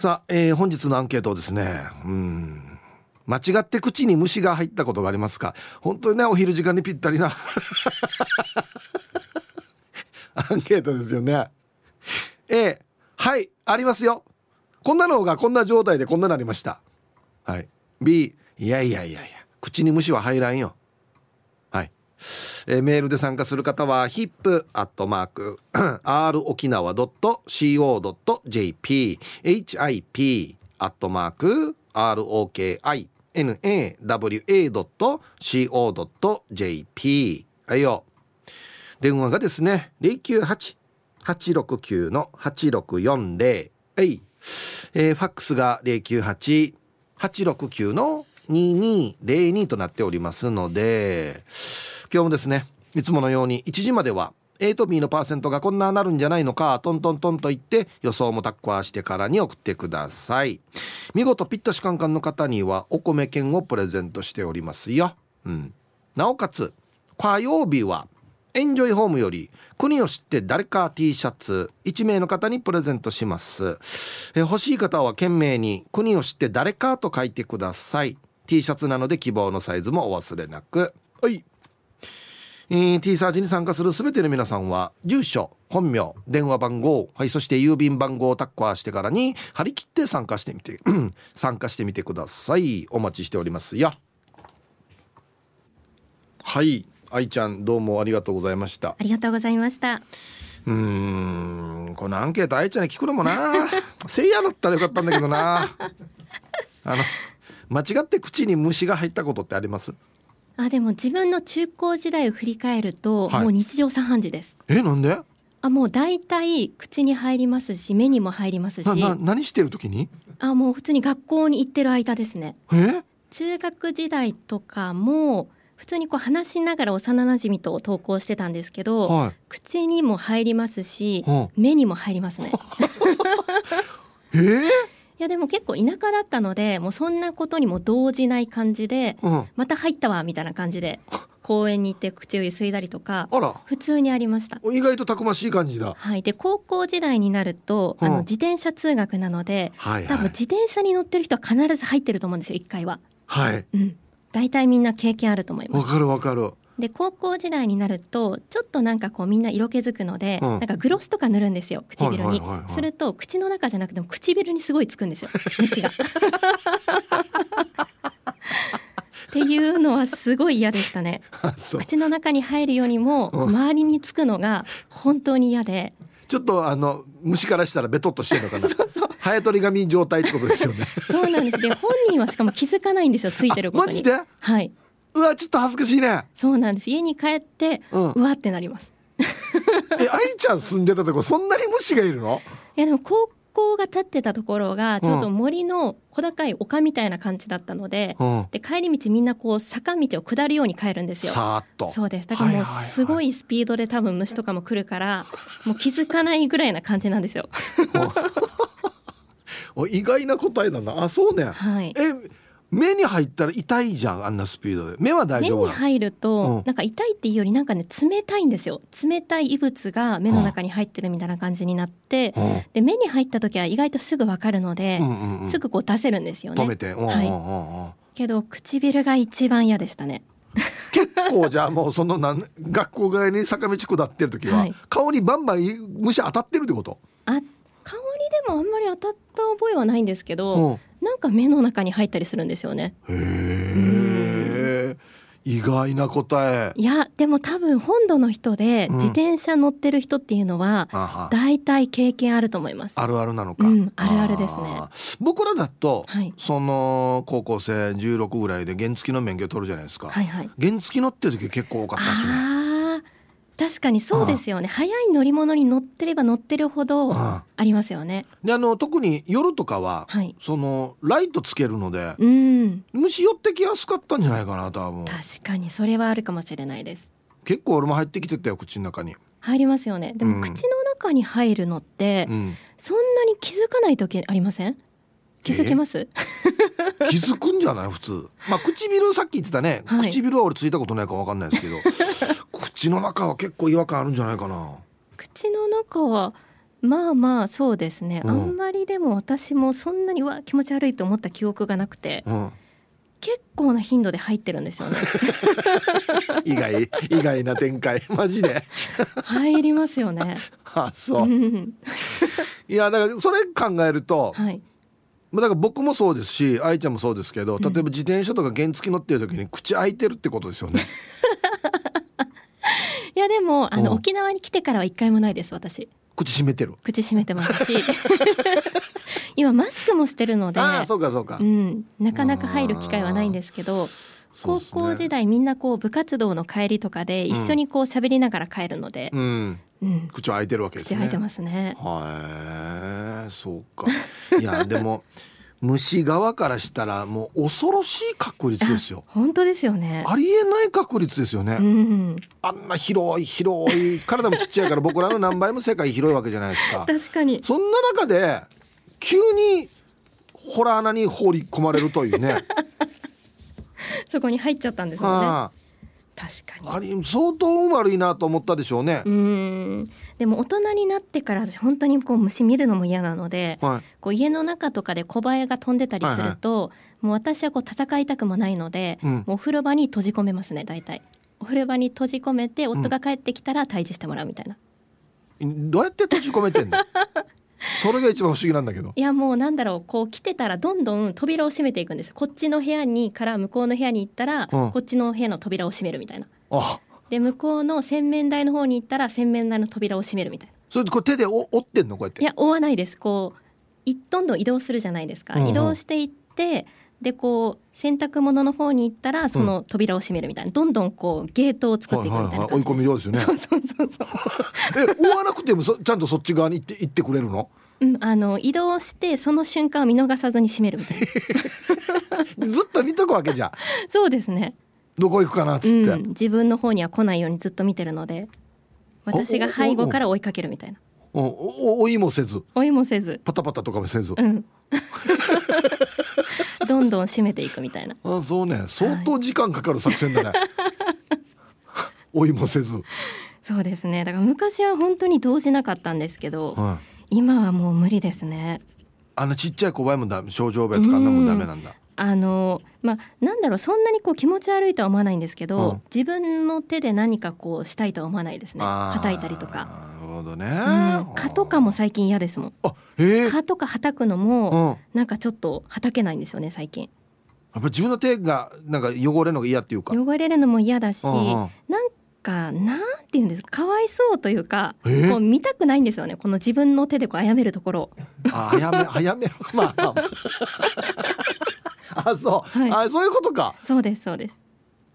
さあ、えー、本日のアンケートですねうん間違って口に虫が入ったことがありますか？本当にねお昼時間にぴったりな アンケートですよね。A はいありますよ。こんなのがこんな状態でこんななりました。はい。B いやいやいやいや口に虫は入らんよ。はい。えー、メールで参加する方は hip.r 沖縄 .co.jp hip アットマーク ROKINAWA.co.jp はいよ。電話がですね098-869の8640はい、えー、ファックスが098-869の2202となっておりますので今日もですねいつものように1時までは A と B のパーセントがこんななるんじゃないのかトントントンと言って予想もタッコアしてからに送ってください。見事ピットシカンカンの方にはお米券をプレゼントしておりますよ、うん、なおかつ火曜日はエンジョイホームより国を知って誰か T シャツ1名の方にプレゼントします。え欲しい方は懸命に国を知って誰かと書いてください。T シャツなので希望のサイズもお忘れなく。はい。えー、T サージに参加する全ての皆さんは住所本名電話番号はいそして郵便番号をタッカーしてからに張り切って参加してみて参加してみてください。お待ちしておりますよ。はい愛ちゃんどうもありがとうございました。ありがとうございました。うんこのアンケート愛ちゃんに聞くのもな。せいやだったらよかったんだけどな。あの間違って口に虫が入ったことってあります？あでも自分の中高時代を振り返ると、はい、もう日常茶飯事です。えなんで？あもう大体口に入りますし目にも入りますし。な何してる時に？あもう普通に学校に行ってる間ですね。え？中学時代とかも普通にこう話しながら幼なじみと投稿してたんですけど、はい、口にも入りますし、目にも入りますね。え？ーいやでも結構田舎だったのでもうそんなことにも動じない感じで、うん、また入ったわみたいな感じで公園に行って口をゆすいだりとか普通にありました。意外とたくましい感じだ。はい。で高校時代になると、うん、あの自転車通学なので、はいはい、多分自転車に乗ってる人は必ず入ってると思うんですよ一回は。はい、うん、大体みんな経験あると思います。わかるわかるで高校時代になるとちょっとなんかこうみんな色気づくので、うん、なんかグロスとか塗るんですよ唇に、すると口の中じゃなくても唇にすごいつくんですよ 虫が。っていうのはすごい嫌でしたね。口の中に入るよりも周りにつくのが本当に嫌で。ちょっとあの虫からしたらベトっとしてるのかな。そうそうハエ取り紙状態ってことですよね。そうなんです。で本人はしかも気づかないんですよ。ついてることに。マジで？はい。うわちょっと恥ずかしいね。そうなんです。家に帰って、うん、うわってなります。え愛ちゃん住んでたとこそんなに虫がいるの？いやでも高校が建ってたところがちょっと森の小高い丘みたいな感じだったのでうん、で帰り道みんなこう坂道を下るように帰るんですよ。さっと。そうです。だからもうすごいスピードで多分虫とかも来るから もう気づかないぐらいな感じなんですよ。意外な答えだ。なあそうね。はい、え目に入ったら痛いじゃんあんなスピードで。目は大丈夫目に入ると、うん、なんか痛いっていうよりなんかね冷たいんですよ。冷たい異物が目の中に入ってるみたいな感じになって、うん、で目に入った時は意外とすぐわかるので、うんうんうん、すぐこう出せるんですよね。止めて、はい、けど唇が一番嫌でしたね。結構じゃあもうそのなん学校帰りに坂道下ってる時は、はい、顔にバンバン虫当たってるってこと？あ香りでもあんまり当たった覚えはないんですけど、なんか目の中に入ったりするんですよね。へえ。意外な答え。いやでも多分本土の人で自転車乗ってる人っていうのは、大体経験あると思います。あるあるなのか、うん、あるあるですね。僕らだと、はい、その高校生16ぐらいで原付の免許取るじゃないですか、はいはい、原付乗ってる時結構多かったですね確かにそうですよね。速い乗り物に乗ってれば乗ってるほどありますよね。であの特に夜とかは、はい、そのライトつけるので、うん、虫寄ってきやすかったんじゃないかな多分。確かにそれはあるかもしれないです。結構俺も入ってきてたよ口の中に。入りますよね。でも、口の中に入るのって、うん、そんなに気づかない時ありません？気づきます、気づくんじゃない？普通。まあ唇さっき言ってたね、はい、唇は俺ついたことないかわかんないですけど口の中は結構違和感あるんじゃないかな。口の中はまあまあそうですね、うん。あんまりでも私もそんなにうわ気持ち悪いと思った記憶がなくてうん、結構な頻度で入ってるんですよね。意外意外な展開。マジで。入りますよね。あそう。うん。いやだからそれ考えると、はい。まあだから僕もそうですし愛ちゃんもそうですけど例えば自転車とか原付乗ってる時に口開いてるってことですよねいやでもあのうん。沖縄に来てからは一回もないです私。口閉めてる。口閉めてますし。今マスクもしてるので。ああそうかそうか、うん、なかなか入る機会はないんですけど高校時代みんなこう部活動の帰りとかで一緒にこう喋りながら帰るので、うん。うん。口は開いてるわけですね。口開いてますね。はいそうか。いやでも虫側からしたらもう恐ろしい確率ですよ 本当ですよね。ありえない確率ですよね、うん、あんな広い広い体もちっちゃいから僕らの何倍も世界広いわけじゃないですか 確かに。そんな中で急にホラー穴に放り込まれるというね そこに入っちゃったんですもんね。は確かに。ああり相当運悪いなと思ったでしょうねう、んでも大人になってから私本当にこう虫見るのも嫌なのではい、こう家の中とかで小バエが飛んでたりすると、もう私はこう戦いたくもないので、うん。もうお風呂場に閉じ込めますね大体。お風呂場に閉じ込めて夫が帰ってきたら退治してもらうみたいな、どうやって閉じ込めてんの？それが一番不思議なんだけど。いやもうなんだろうこう来てたらどんどん扉を閉めていくんですこっちの部屋にから向こうの部屋に行ったら、うん。こっちの部屋の扉を閉めるみたいな。あで向こうの洗面台の方に行ったら洗面台の扉を閉めるみたいな。それでこう手でお折ってんの？こうやって。いや追わないです。こういどんどん移動するじゃないですか、うんうん。移動していってでこう洗濯物の方に行ったらその扉を閉めるみたいな。どんどんこうゲートを作っていくみたいな追い感じ込みようですよね。そうそうそうそう。え追わなくてもそちゃんとそっち側に行って行ってくれるの？うん、あの移動してその瞬間を見逃さずに閉めるみたいな。ずっと見とくわけじゃそうですね、どこ行くかなっつって、うん、自分の方には来ないようにずっと見てるので私が背後から追いかけるみたいな。おお追いもせず。追いもせず。パタパタとかもせず、うん。どんどん閉めていくみたいな。あそうね。相当時間かかる作戦だね、追いもせず、そうですね。だから昔は本当に動じなかったんですけどはい、今はもう無理ですね。あのちっちゃい小林もダメ症状病とかあんなもんダメなんだあのまあなんだろうそんなにこう気持ち悪いとは思わないんですけど、うん。自分の手で何かこうしたいとは思わないですね。叩いたりとか、なるほどね、うん、蚊とかも最近嫌ですもん。蚊とか叩くのうん。もやっなんかちょっと叩けないんですよね最近。ぱ自分の手がなんか汚れるのが嫌っていうか。汚れるのも嫌だしうんうん。なんかなんて言うんですかかわいそうというかえー？こう見たくないんですよねこの自分の手でこう殺めるところ。をあやめ早めまあまあ あそう、はい。あそういうことか。そうですそうです。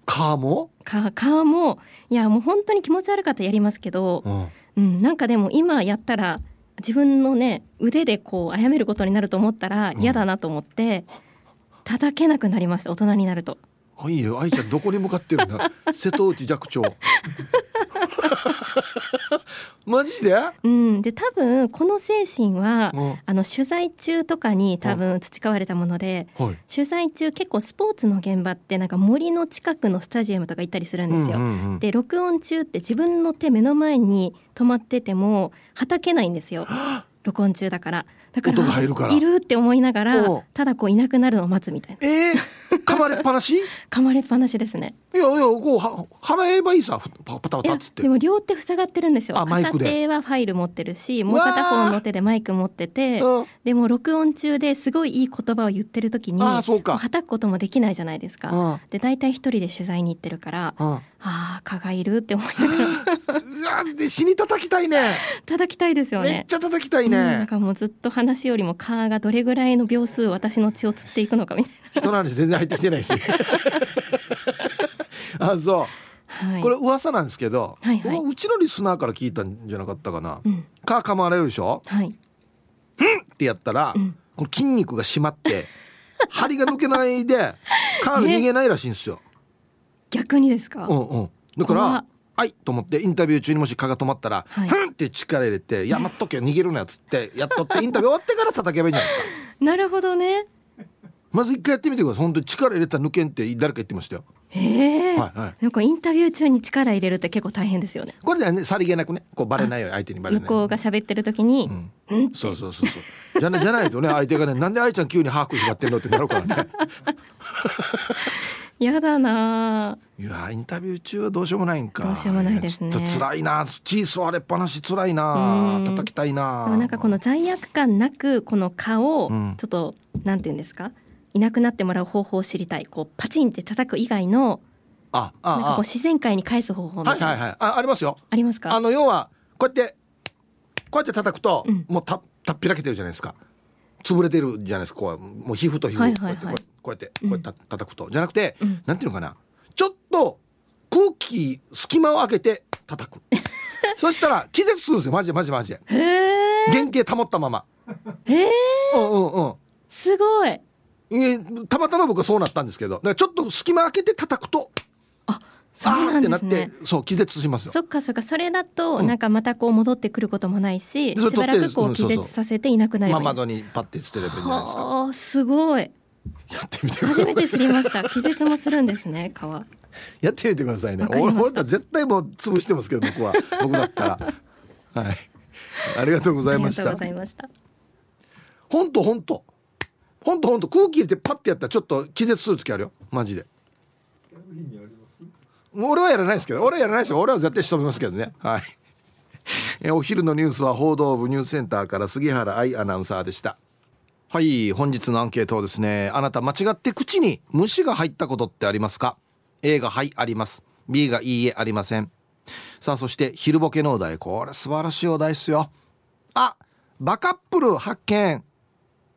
蚊も、か蚊もいやもう本当に気持ち悪かったらやりますけど、うん、うん、なんかでも今やったら自分のね腕でこう殺めることになると思ったら嫌だなと思って、叩けなくなりました大人になると。あいいよ。愛ちゃんどこに向かってるんだ？瀬戸内寂聴 マジで、うん。で多分この精神は、うん。あの取材中とかに多分培われたもので、はい。取材中結構スポーツの現場ってなんか森の近くのスタジアムとか行ったりするんですよ。うんうんうんで録音中って自分の手目の前に止まっててもはたけないんですよ。録音中だからだから音が入るから。いるって思いながらただこういなくなるのを待つみたいな。えー、噛まれっぱなし？い 噛まれっぱなしですね。やいやこうは払えばいいさふパパタパタっつって。でも両手塞がってるんですよ。あマイクで。片手はファイル持ってるしもう片方の手でマイク持っててうん。でも録音中ですごいいい言葉を言ってる時にあーそうか。もはたくこともできないじゃないですか、うん。で大体一人で取材に行ってるからうん。ああ蚊がいるって思いながら。うわで死に叩きたいね。叩きたいですよめっねちゃ叩きたいうんなんね、かもうずっと話よりも蚊がどれぐらいの秒数私の血を吸っていくのかみたい人の話全然入ってきてないし。あそう、な、はい、これ噂なんですけど、はいはい。僕うちのリスナーから聞いたんじゃなかったかな。うん。蚊噛まれるでしょ？はい。ってやったら、うん。この筋肉が締まって 針が抜けないで蚊が逃げないらしいんですよ、逆にですか、うんうん。だからはいと思ってインタビュー中にもし蚊が止まったら、はい。ふんって力入れて「やまっとけよ逃げるな」っつってやっとってインタビュー終わってから叩けばいいんじゃないですか？なるほどね。まず一回やってみてください。本当に力入れたら抜けんって誰か言ってましたよ。ええー、はいはい、なんかインタビュー中に力入れるって結構大変ですよね。これでねさりげなくねこうバレないように相手にバレない。向こうが喋ってる時に、うん、うん、そうそうそうそう。じゃなじゃないとね相手がねなんで愛ちゃん急に把握しまってんのってなるからね。やだな。いやインタビュー中はどうしようもないんか。どうしようもないですね。ちょっと辛いな。血吸われっぱなし辛いな。叩きたいな。なんかこの罪悪感なくこの顔、うん、ちょっとなんていうんですか？いなくなってもらう方法を知りたいこうパチンって叩く以外のああなんかこう自然界に返す方法みたいなはいはいはいあありますよありますか？あの要はこうやってこうやって叩くと、うん、もうたたっぴらけてるじゃないですか潰れてるじゃないですかこうもう皮膚と皮膚、はいはいはい、こうやってこうやって叩くと、うん、じゃなくて、うん、なんていうのかな。ちょっと空気隙間を開けて叩く。そしたら気絶するんですよ。マジでマジでマジで。原型保ったまま。へえうんうんうん。すごい。たまたま僕はそうなったんですけど。だからちょっと隙間開けて叩くとあそうなんですね。そう気絶しますよ。そっかそっか。それだとなんかまたこう戻ってくることもないし、うん、しばらくこう気絶させていなくなるまあ、窓にパッて捨てればいいんじゃないですか。すごいやってみて初めて知りました。気絶もするんですね皮やってみてくださいね。俺俺絶対もう潰してますけど僕は。僕だったら。はい。ありがとうございました。ありがとうございました。本当本当ほんとほんと。空気入れてパッてやったらちょっと気絶する時あるよ。マジで。俺はやらないですけど。俺はやらないですよ。俺は絶対仕留めますけどね。はい。えお昼のニュースは報道部ニュースセンターから杉原愛アナウンサーでしたはい本日のアンケートをですねあなた間違って口に虫が入ったことってありますか？A がはいあります。B がいいえありません。さあそして昼ボケのお題。これ素晴らしいお題っすよ。あバカップル発見。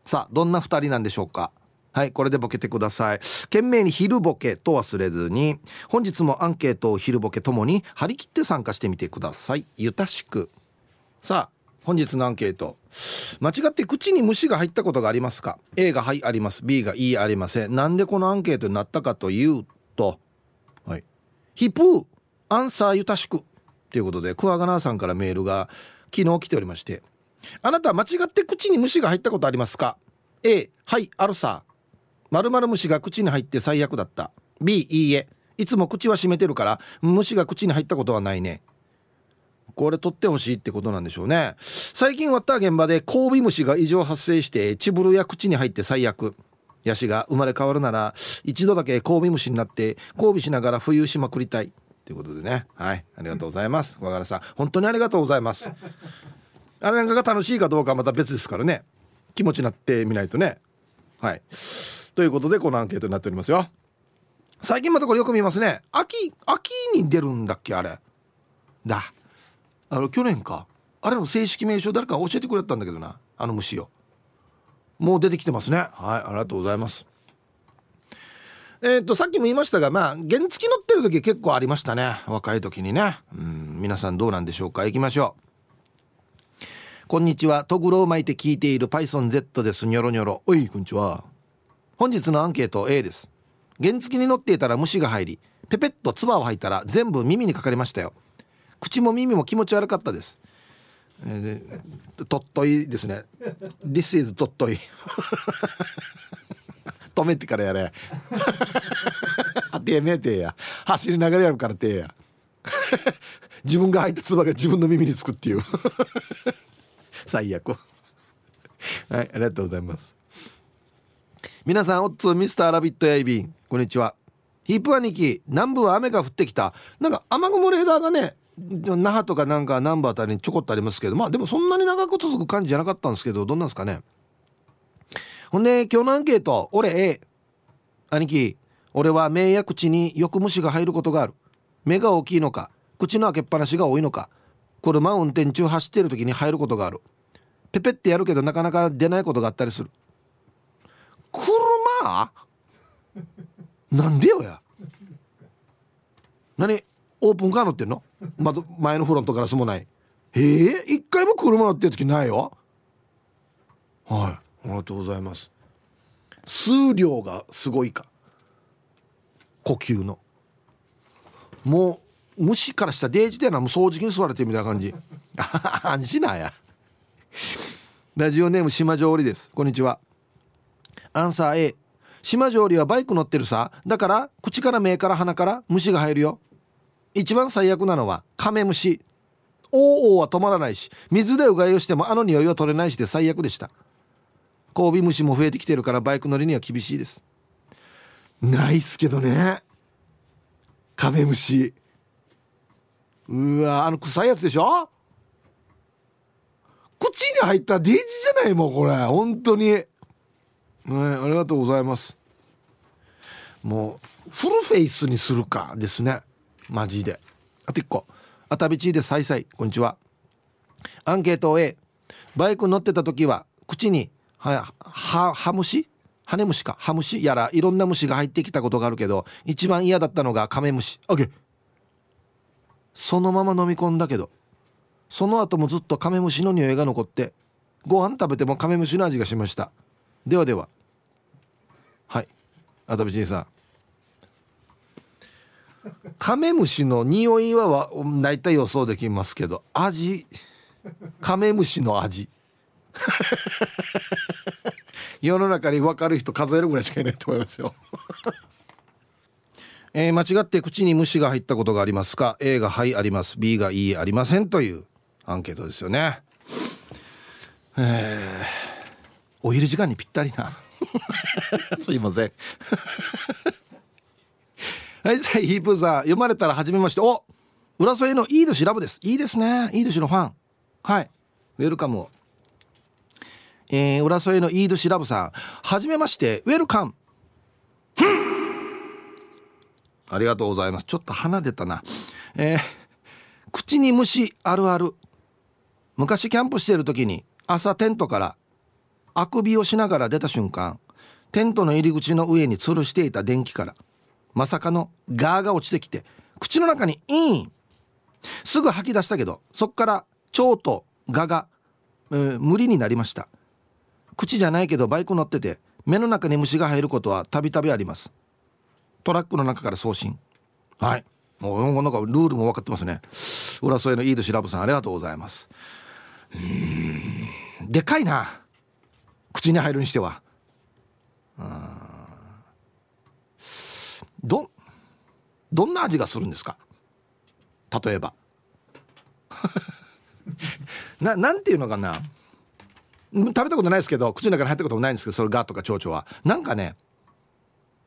さあどんな2人なんでしょうか？はいこれでボケてください。懸命に昼ボケと忘れずに本日もアンケートを昼ボケともに張り切って参加してみてください。ゆたしく。さあ本日のアンケート。間違って口に虫が入ったことがありますか？A がはいあります。B がいいありません。なんでこのアンケートになったかというとはい。ヒプーアンサーゆたしく。ということでクワガナーさんからメールが昨日来ておりまして。あなた間違って口に虫が入ったことありますか？A はいあるさ。まるまる虫が口に入って最悪だった。B いいえ。いつも口は閉めてるから虫が口に入ったことはないね。これ取ってほしいってことなんでしょうね。最近終わった現場で交尾虫が異常発生してチブルや口に入って最悪。ヤシが生まれ変わるなら一度だけ交尾虫になって交尾しながら浮遊しまくりたい。ということでね。はい。ありがとうございます。小柄さん。本当にありがとうございます。あれなんかが楽しいかどうかはまた別ですからね。気持ちになってみないとね。はい。ということでこのアンケートになっておりますよ。最近またこれよく見ますね。秋秋に出るんだっけあれ。だ。あの去年かあれの正式名称誰か教えてくれたんだけどなあの虫をもう出てきてますねはいありがとうございますえっ、とさっきも言いましたがまあ原付乗ってる時結構ありましたね若い時にねうん皆さんどうなんでしょうか行きましょうこんにちは。トグロを巻いて聞いている PythonZ です。ニョロニョロ。おい、こんにちは。本日のアンケート A です。原付に乗っていたら虫が入り、ペペッと唾を吐いたら全部耳にかかりましたよ。口も耳も気持ち悪かったです。えー、とっといですね。This is とっとい。止めてからやれ。てめえてや。走りながらやるからてや。自分が吐いた唾が自分の耳につくっていう。最悪はいありがとうございます皆さんおっつミスターラビットやいびんこんにちはヒープ兄貴南部は雨が降ってきたなんか雨雲レーダーがね那覇とかなんか南部あたりにちょこっとありますけどまあでもそんなに長く続く感じじゃなかったんですけどどんなんですかね。ほんで今日のアンケート俺 A 兄貴俺は目や口によく虫が入ることがある。目が大きいのか口の開けっぱなしが多いのか車を運転中走ってる時に入ることがある。ペペってやるけどなかなか出ないことがあったりする。車？なんでよや？何？オープンカー乗ってんの？窓前のフロントガラスもない。ええー、一回も車乗ってる時ないよ。はい。ありがとうございます。数量がすごいか。呼吸の。もう虫からしたらデージでなもう掃除機に座れてるみたいな感じ。安心なや。ラジオネーム島上織です。こんにちは。アンサー A 島上りはバイク乗ってるさ。だから口から目から鼻から虫が入るよ一番最悪なのはカメムシ。おおは止まらないし水でうがいをしてもあの匂いは取れないしで最悪でした。交尾虫も増えてきてるからバイク乗りには厳しいです。ないっすけどね。カメムシ。うわあの臭いやつでしょ？口に入ったデイジじゃないもうこれ。本当に。ねありがとうございます。もうフルフェイスにするかですね。マジで。あと1個。あたびちでさいさい。こんにちは。アンケート A バイク乗ってた時は口にははハムシハネムシか？ハムシやらいろんな虫が入ってきたことがあるけど一番嫌だったのがカメムシ。あげそのまま飲み込んだけどその後もずっとカメムシの匂いが残ってご飯食べてもカメムシの味がしました。ではでは。はい。あたびちさん。カメムシの匂いは大体予想できますけど味カメムシの味。世の中に分かる人数えるぐらいしかいないと思いますよ。えー、間違って口に虫が入ったことがありますか？A が「はい」あります。B が「いい」ありませんというアンケートですよね。えー、お昼時間にぴったりな。すいません。はいさあヒープーさん読まれたら初めまして。お浦添のいい年ラブです。いいですね。いい年のファン。はい。ウェルカムを。えー、浦添のいい年ラブさん。はじめまして。ウェルカム。ありがとうございます。ちょっと鼻出たな。えー、口に虫あるある。昔キャンプしてる時に朝テントからあくびをしながら出た瞬間テントの入り口の上に吊るしていた電気からまさかのガーが落ちてきて口の中にイーン。すぐ吐き出したけどそっから腸とガが、えー、無理になりました。口じゃないけどバイク乗ってて目の中に虫が入ることはたびたびあります。トラックの中から送信。はい。もうなんかルールも分かってますね。浦添のいい年ラブさんありがとうございます。うんでかいな。口に入るにしてはどどんな味がするんですか？例えば。ななんていうのかな？食べたことないですけど口の中に入ったこともないんですけどそれガとか蝶々は。なんかね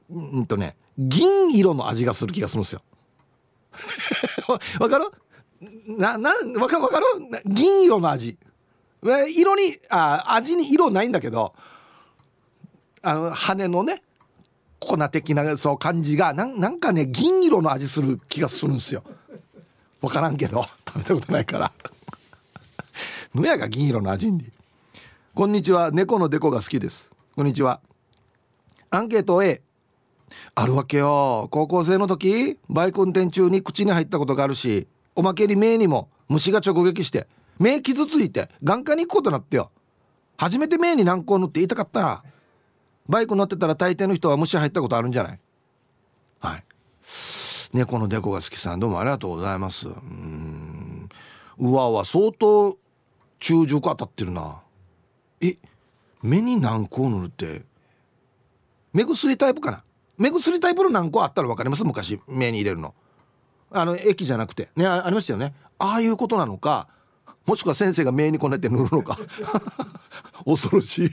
うんとね銀色の味がする気がするんですよ。わかる？な、な、わかわかる？銀色の味。色に、あ、味に色ないんだけど、あの、羽のね、粉的なそう感じがなんかね銀色の味する気がするんですよ。分からんけど 食べたことないから。野やが銀色の味に。こんにちは猫のデコが好きです。こんにちは。アンケート A あるわけよ。高校生の時バイク運転中に口に入ったことがあるしおまけに目にも虫が直撃して目傷ついて眼科に行くことになってよ。初めて目に軟膏塗って言いたかったバイク乗ってたら大抵の人は虫入ったことあるんじゃない？はい。猫のデコが好きさんどうもありがとうございます。うん。うわは相当中熟当たってるな。え目に軟膏塗るって目薬タイプかな？目薬タイプの軟膏あったら分かります？昔目に入れるの。あの液じゃなくて。ねありましたよね。ああいうことなのかもしくは先生が目にこうやって塗るのか。恐ろしい。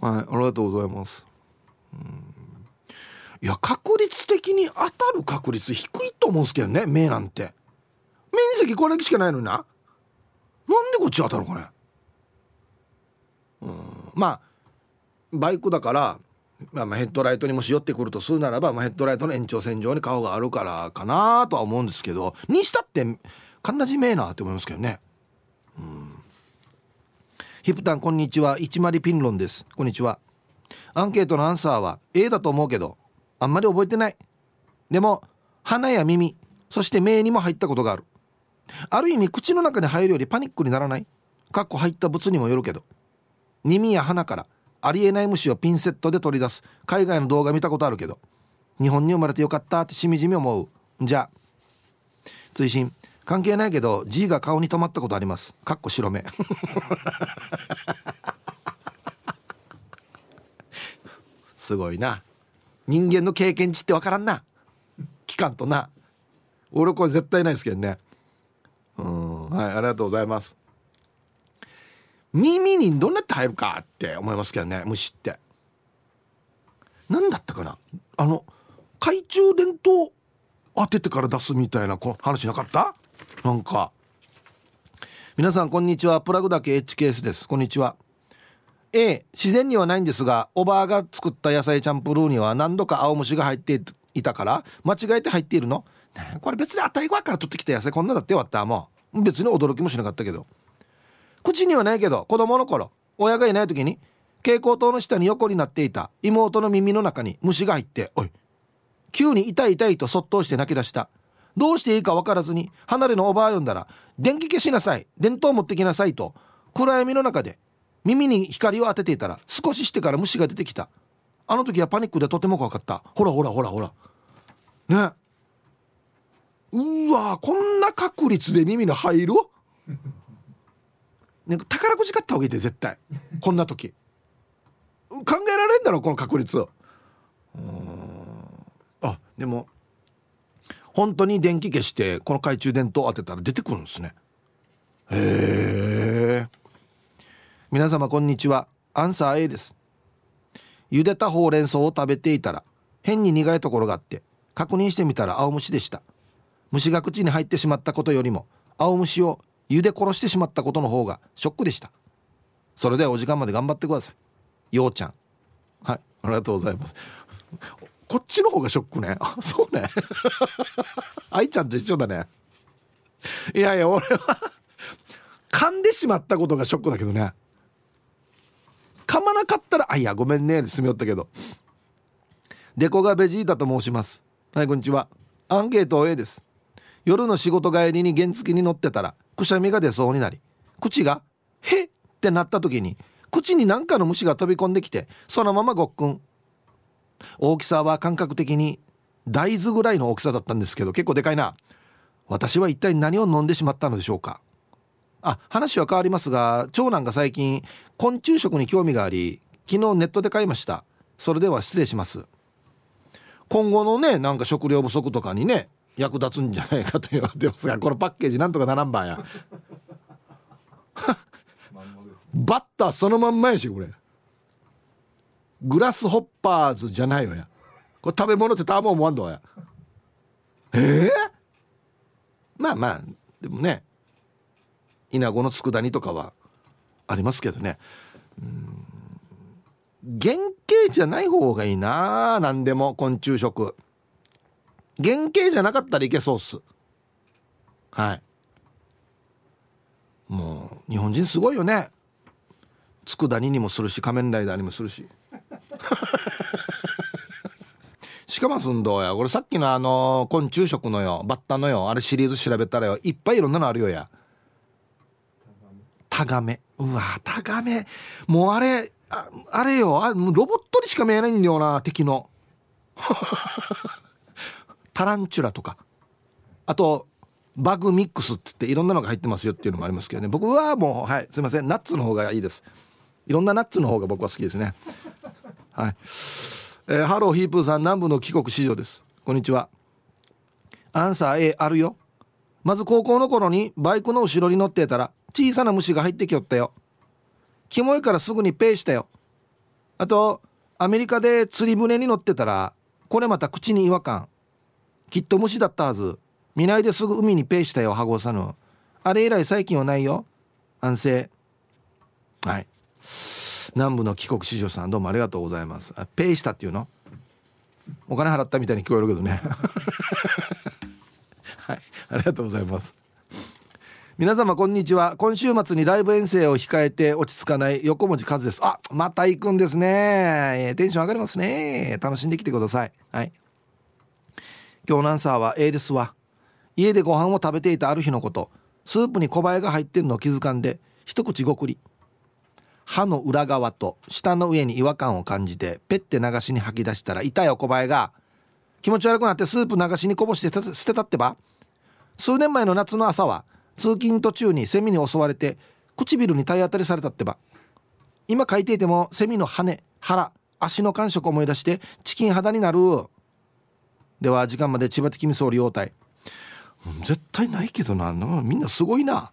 はいありがとうございます。いや確率的に当たる確率低いと思うんすけどね目なんて。面積これだけしかないのにな。なんでこっち当たるかね。うん。まあバイクだからまあ、まあヘッドライトにもし寄ってくるとするならば、まあ、ヘッドライトの延長線上に顔があるからかなとは思うんですけどにしたってかんなじめえなって思いますけどね。うん。ヒプタンこんにちは。一丸ピンロンです。こんにちは。アンケートのアンサーは A だと思うけどあんまり覚えてない。でも鼻や耳そして目にも入ったことがある。ある意味口の中に入るよりパニックにならない。かっこ入った物にもよるけど。耳や鼻からありえない虫をピンセットで取り出す。海外の動画見たことあるけど。日本に生まれてよかったってしみじみ思う。じゃあ追伸。関係ないけど G が顔に止まったことあります。かっこ白目。すごいな。人間の経験値ってわからんな。期間とな。俺これ絶対ないですけどね。うん。はいありがとうございます。耳にどんなって入るかって思いますけどね虫って。何だったかな。あの懐中電灯当ててから出すみたいな話なかった？なんか。皆さんこんにちは。プラグだけ H ケースです。こんにちは。A 自然にはないんですがおばあが作った野菜チャンプルーには何度か青虫が入っていたから間違えて入っているの、ね、これ別にあたり側から取ってきた野菜こんなだってよかった。もう別に驚きもしなかったけど。口にはないけど子供の頃親がいない時に蛍光灯の下に横になっていた妹の耳の中に虫が入っておい急に痛い痛いとそっとして泣き出した。どうしていいか分からずに離れのおばあ呼んだら電気消しなさい電灯持ってきなさいと暗闇の中で耳に光を当てていたら少ししてから虫が出てきた。あの時はパニックでとても怖かった。ほらほらほらほら。ね。うわこんな確率で耳の入る？なんか宝くじ買った方がいいで絶対。こんな時。考えられんだろこの確率あでも本当に電気消してこの懐中電灯当てたら出てくるんですね。へえ。皆様こんにちは。アンサー A です。茹でたほうれん草を食べていたら変に苦いところがあって確認してみたら青虫でした。虫が口に入ってしまったことよりも青虫を茹で殺してしまったことの方がショックでした。それではお時間まで頑張ってください。ようちゃん。はい。ありがとうございます。こっちの方がショックね。あそうね。愛ちゃんと一緒だね。いやいや俺は噛んでしまったことがショックだけどね。噛まなかったら「あいやごめんね」で済みよったけど。デコがベジータと申します。はいこんにちは。アンケート A です。夜の仕事帰りに原付に乗ってたらくしゃみが出そうになり口が「へっ!」ってなった時に口に何かの虫が飛び込んできてそのままごっくん。大きさは感覚的に大豆ぐらいの大きさだったんですけど結構でかいな。私は一体何を飲んでしまったのでしょうか。あ話は変わりますが長男が最近昆虫食に興味があり昨日ネットで買いました。それでは失礼します。今後のねなんか食料不足とかにね役立つんじゃないかと言われてますがこのパッケージなんとかならんばや。バッターそのまんまやしこれ。グラスホッパーズじゃないよや。これ食べ物ってたま思わんどや。ええー、まあまあでもねイナゴの佃煮とかはありますけどね。うん。原型じゃない方がいいな何でも昆虫食。原型じゃなかったらいけそうっす。はい。もう日本人すごいよね。佃煮にもするし仮面ライダーにもするし。しかもすんどうや。これさっきのあの昆虫食のよバッタのよあれシリーズ調べたらよいっぱいいろんなのあるよや。タガメ。うわタガメ。もうあれああれよ。あロボットにしか見えないんだよな敵の。タランチュラとか。あとバグミックスって言っていろんなのが入ってますよっていうのもありますけどね。僕はもうはいすいません。ナッツの方がいいです。いろんなナッツの方が僕は好きですね。はい、えー、ハローヒープーさん南部の帰国子女です。こんにちは。アンサー A あるよ。まず高校の頃にバイクの後ろに乗ってたら小さな虫が入ってきよったよ。キモいからすぐにペイしたよ。あとアメリカで釣り船に乗ってたらこれまた口に違和感。きっと虫だったはず。見ないですぐ海にペイしたよ羽子さぬあれ以来最近はないよ。安静。はい。南部の帰国子女さんどうもありがとうございます。ペイしたっていうの？お金払ったみたいに聞こえるけどね。はいありがとうございます。皆様こんにちは。今週末にライブ遠征を控えて落ち着かない横文字和です。あまた行くんですね。テンション上がりますね。楽しんできてください。はい。今日のアンサーは A ですわ。家でご飯を食べていたある日のこと。スープに小林が入ってるのを気づかんで一口ごくり。歯の裏側と舌の上に違和感を感じてペッて流しに吐き出したら痛いお小林が気持ち悪くなってスープ流しにこぼして捨てたってば？数年前の夏の朝は通勤途中にセミに襲われて唇に体当たりされたってば？今書いていてもセミの羽腹足の感触を思い出してチキン肌になる。では時間まで千葉的味噌利用体絶対ないけどな。みんなすごいな。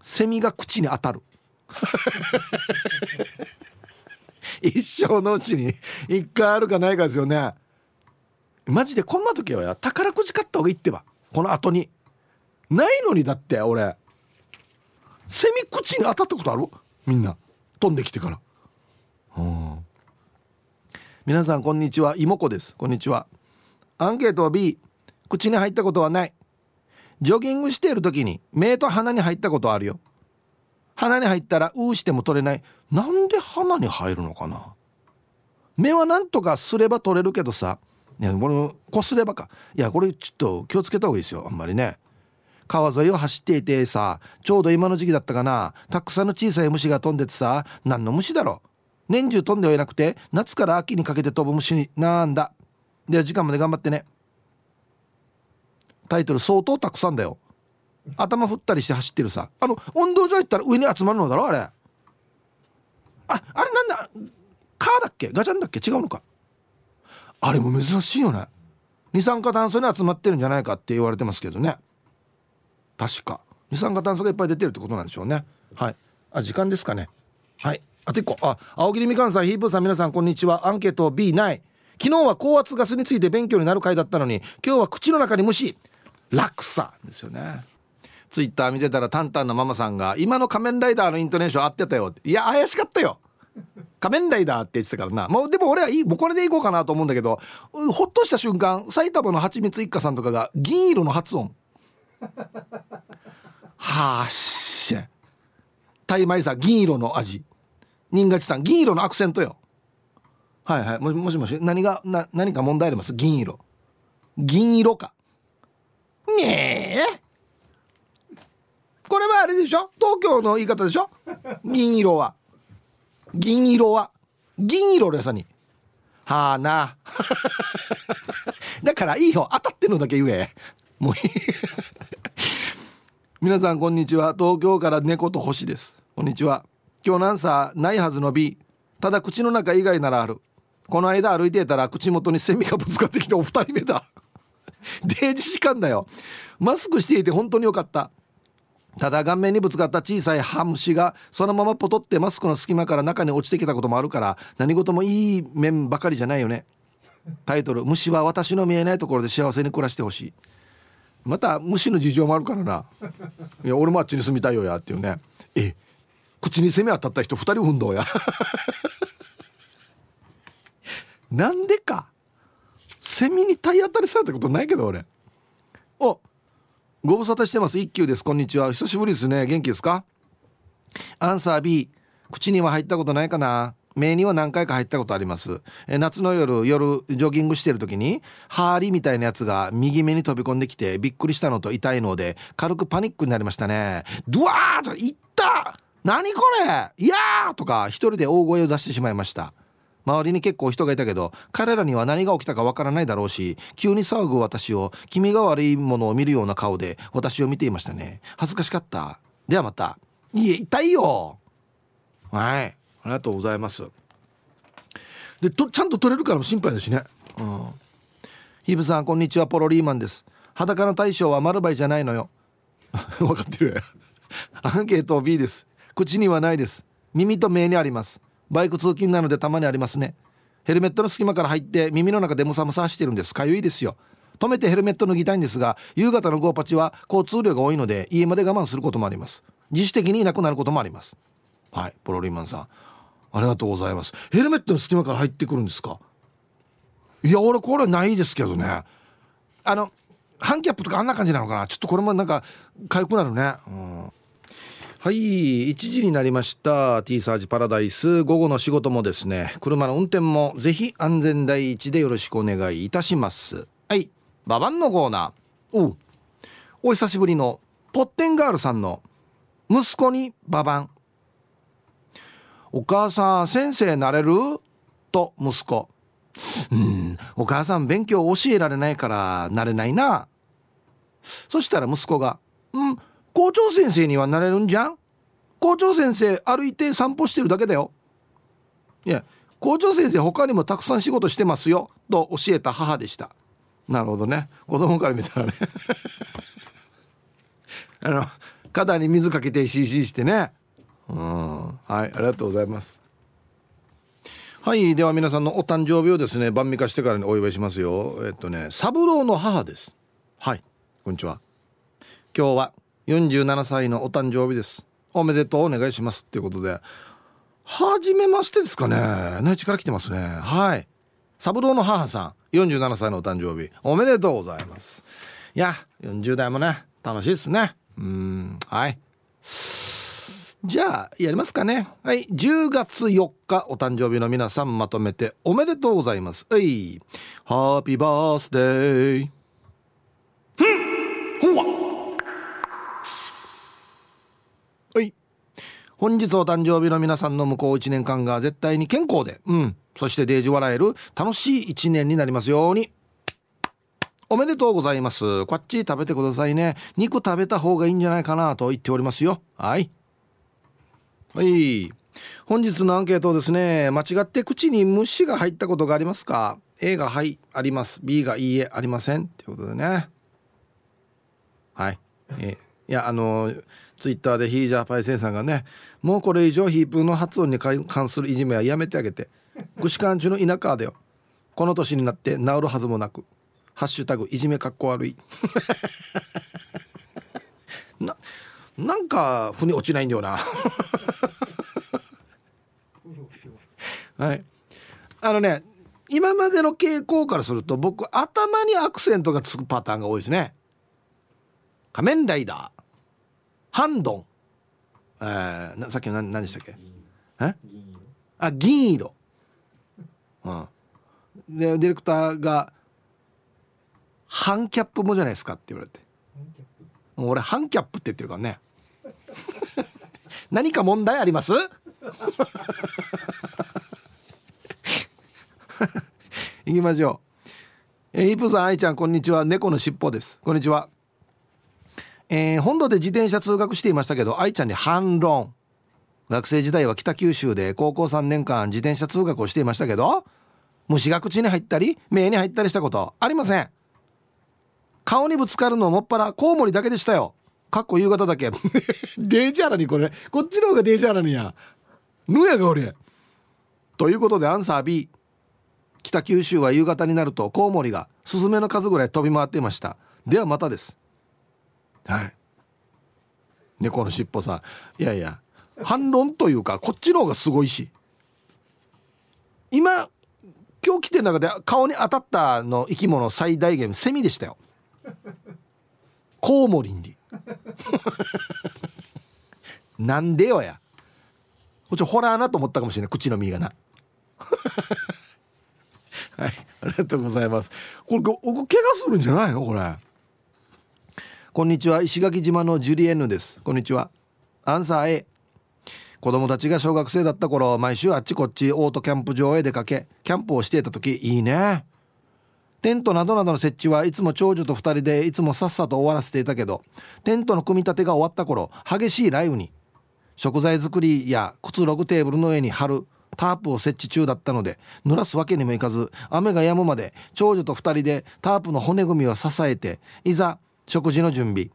セミが口に当たる。一生のうちに一回あるかないかですよね。マジでこんな時は宝くじ買った方がいいってば。この後に。ないのにだって俺。セミ口に当たったことある？みんな。飛んできてから。うん。皆さんこんにちは。妹子です。こんにちは。アンケートは B 口に入ったことはない。ジョギングしている時に目と鼻に入ったことあるよ。鼻に入ったらうーしても取れない。なんで鼻に入るのかな？目はなんとかすれば取れるけどさ。いやこれこすればか。いやこれちょっと気をつけた方がいいですよ。あんまりね。川沿いを走っていてさちょうど今の時期だったかな。たくさんの小さい虫が飛んでてさ何の虫だろ年中飛んではいなくて夏から秋にかけて飛ぶ虫に。なんだ。では時間まで頑張ってね。タイトル相当たくさんだよ。頭振ったりして走ってるさ。あの運動場行ったら上に集まるのだろあれ。ああれなんだカーだっけ？ガチャンだっけ？違うのか。あれも珍しいよね。二酸化炭素に集まってるんじゃないかって言われてますけどね。確か。二酸化炭素がいっぱい出てるってことなんでしょうね。はい。あ時間ですかね。はい。あと1個。あ青桐みかんさんヒープーさん皆さんこんにちは。アンケート B ない。昨日は高圧ガスについて勉強になる回だったのに今日は口の中に虫。落差ですよね。ツイッター見てたらタンタンのママさんが今の仮面ライダーのイントネーション合ってたよいや怪しかったよ。仮面ライダーって言ってたからな。もうでも俺はいいもうこれでいこうかなと思うんだけどほっとした瞬間埼玉のはちみつ一家さんとかが銀色の発音。はっしゃ。タイマイさん銀色の味。新勝さん銀色のアクセントよ。はいはい。ももしもし何がな何か問題あります？銀色。銀色か。ねえ。これはあれでしょ？東京の言い方でしょ？銀色は。銀色は。銀色でさに。はあな。だからいいよ。当たってんのだけ言え。もういい。皆さんこんにちは。東京から猫と星です。こんにちは。今日なんさないはずの B ただ口の中以外ならある。この間歩いていたら口元にセミがぶつかってきてお二人目だ。デージ時間だよ。マスクしていて本当によかった。ただ顔面にぶつかった小さいハムシがそのままポトってマスクの隙間から中に落ちてきたこともあるから何事もいい面ばかりじゃないよね。タイトル「虫は私の見えないところで幸せに暮らしてほしい」また虫の事情もあるからな。いや俺もあっちに住みたいよやっていうね。え口に攻め当たった人2人運動や。なんでか。セミに体当たりされたことないけど俺。おご無沙汰してます。一休です。こんにちは。久しぶりですね。元気ですか？アンサー B 口には入ったことないかな？目には何回か入ったことあります。え夏の夜夜ジョギングしてる時にハーリみたいなやつが右目に飛び込んできてびっくりしたのと痛いので軽くパニックになりましたね。ドワーッと「いった！何これ？いやー!」とか一人で大声を出してしまいました。周りに結構人がいたけど彼らには何が起きたかわからないだろうし急に騒ぐ私を気味が悪いものを見るような顔で私を見ていましたね。恥ずかしかった。ではまた。いえ痛いよ。はい。ありがとうございます。でとちゃんと取れるからも心配だしね。うん。ヒブさんこんにちは。ポロリーマンです。裸の大将は丸バイじゃないのよ。分かってる。アンケート B です。口にはないです。耳と目にあります。バイク通勤なのでたまにありますね。ヘルメットの隙間から入って耳の中でムサムサしてるんです。かゆいですよ。止めてヘルメット脱ぎたいんですが夕方のゴーパチは交通量が多いので家まで我慢することもあります。自主的にいなくなることもあります。はいポロリーマンさん。ありがとうございます。ヘルメットの隙間から入ってくるんですか？いや俺これないですけどね。あのハンキャップとかあんな感じなのかな？ちょっとこれもなんか痒くなるね。うん。はい1時になりました。T サージパラダイス。午後の仕事もですね車の運転もぜひ安全第一でよろしくお願いいたします。はいババンのコーナー。おお久しぶりのポッテンガールさんの息子にババンお母さん先生なれる？と息子。うんお母さん勉強教えられないからなれないな。そしたら息子が「うん校長先生にはなれるんじゃん？校長先生歩いて散歩してるだけだよ」いや校長先生他にもたくさん仕事してますよ。と教えた母でした。なるほどね。子供から見たらね。あの肩に水かけて CC してね。うん。はいありがとうございます。はいでは皆さんのお誕生日をですね晩味化してからにお祝いしますよ。えっとね三郎の母です。はいこんにちは。今日は47歳のお誕生日です。おめでとうお願いしますっていうことで。はじめましてですかね。内地から来てますね。はい。三郎の母さん。47歳のお誕生日。おめでとうございます。いや40代もね楽しいですね。うんはい。じゃあやりますかね。はい。10月4日お誕生日の皆さんまとめておめでとうございます。はい。ハッピーバースデー。本日お誕生日の皆さんの向こう1年間が絶対に健康でうん。そしてデージ笑える楽しい1年になりますように。おめでとうございます。こっち食べてくださいね。肉食べた方がいいんじゃないかなと言っておりますよ。はい。はい。本日のアンケートですね。間違って口に虫が入ったことがありますか？A がはいあります。B がいいえありません。ということでね。はい。えいやあのツイッターでヒージャーパイセンさんがねもうこれ以上ヒープの発音に関するいじめはやめてあげて。串間中の田舎だよ。この年になって治るはずもなくハッシュタグいじめかっこ悪い。ななんか腑に落ちないんだよな。はい。あのね今までの傾向からすると僕頭にアクセントがつくパターンが多いですね。仮面ライダー。ハンドンえー、さっきの何何でしたっけ？え？あ銀色うんでディレクターが「ハンキャップもじゃないですか」って言われてもう俺ハンキャップって言ってるからね 何か問題あります？行きましょう。えー、イプさん、愛ちゃん、こんにちは。猫のしっぽです。こんにちは。えー、本土で自転車通学していましたけど、愛ちゃんに反論。学生時代は北九州で高校3年間自転車通学をしていましたけど、虫が口に入ったり、目に入ったりしたことありません。顔にぶつかるのもっぱらコウモリだけでしたよ。かっこ夕方だけ。デージャーラにこれ。こっちの方がデージャーラにや。ぬやが俺。ということでアンサー B。北九州は夕方になるとコウモリがスズメの数ぐらい飛び回っていましたではまたですはい。猫のしっぽさん。いやいや。反論というかこっちの方がすごいし。今今日来てる中で顔に当たったの生き物最大限セミでしたよ。コウモリに。なんでよや。こっちホラーなと思ったかもしれない。口の実がな。はい。ありがとうございます。これ怪我するんじゃないの？これこんにちは。石垣島のジュリエンヌです。こんにちは。アンサー A 子供たちが小学生だった頃毎週あっちこっちオートキャンプ場へ出かけキャンプをしていた時いいね。テントなどなどの設置はいつも長女と2人でいつもさっさと終わらせていたけどテントの組み立てが終わった頃激しい雷雨に食材作りやくつろぐテーブルの上に貼るタープを設置中だったので濡らすわけにもいかず雨が止むまで長女と2人でタープの骨組みを支えていざ食事の準備。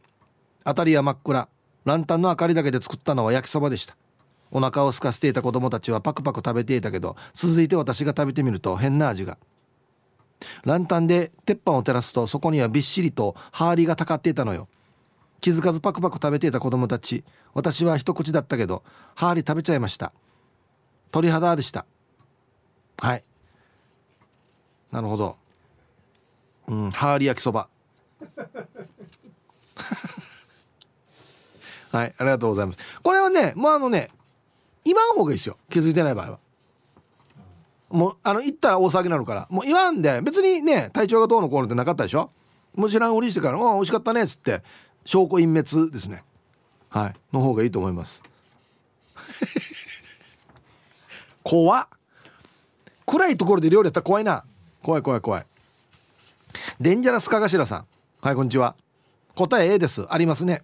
辺りは真っ暗。ランタンの明かりだけで作ったのは焼きそばでした。お腹を空かせていた子供たちはパクパク食べていたけど続いて私が食べてみると変な味が。ランタンで鉄板を照らすとそこにはびっしりとハーリがたかっていたのよ。気づかずパクパク食べていた子供たち私は一口だったけどハーリ食べちゃいました。鳥肌でした。はい。なるほど。うんハーリ焼きそば。はいありがとうございます。これはねもうあのね言わん方がいいですよ。気づいてない場合は。もうあの行ったら大騒ぎになるから。もう言わんで別にね体調がどうのこうのってなかったでしょ？もう知らんふりしてから「あ美味しかったね」っつって証拠隠滅ですね。はいの方がいいと思います。怖っ。暗いところで料理やったら怖いな。怖い怖い怖い。デンジャラスカガシラさん。はいこんにちは。答え A です。ありますね。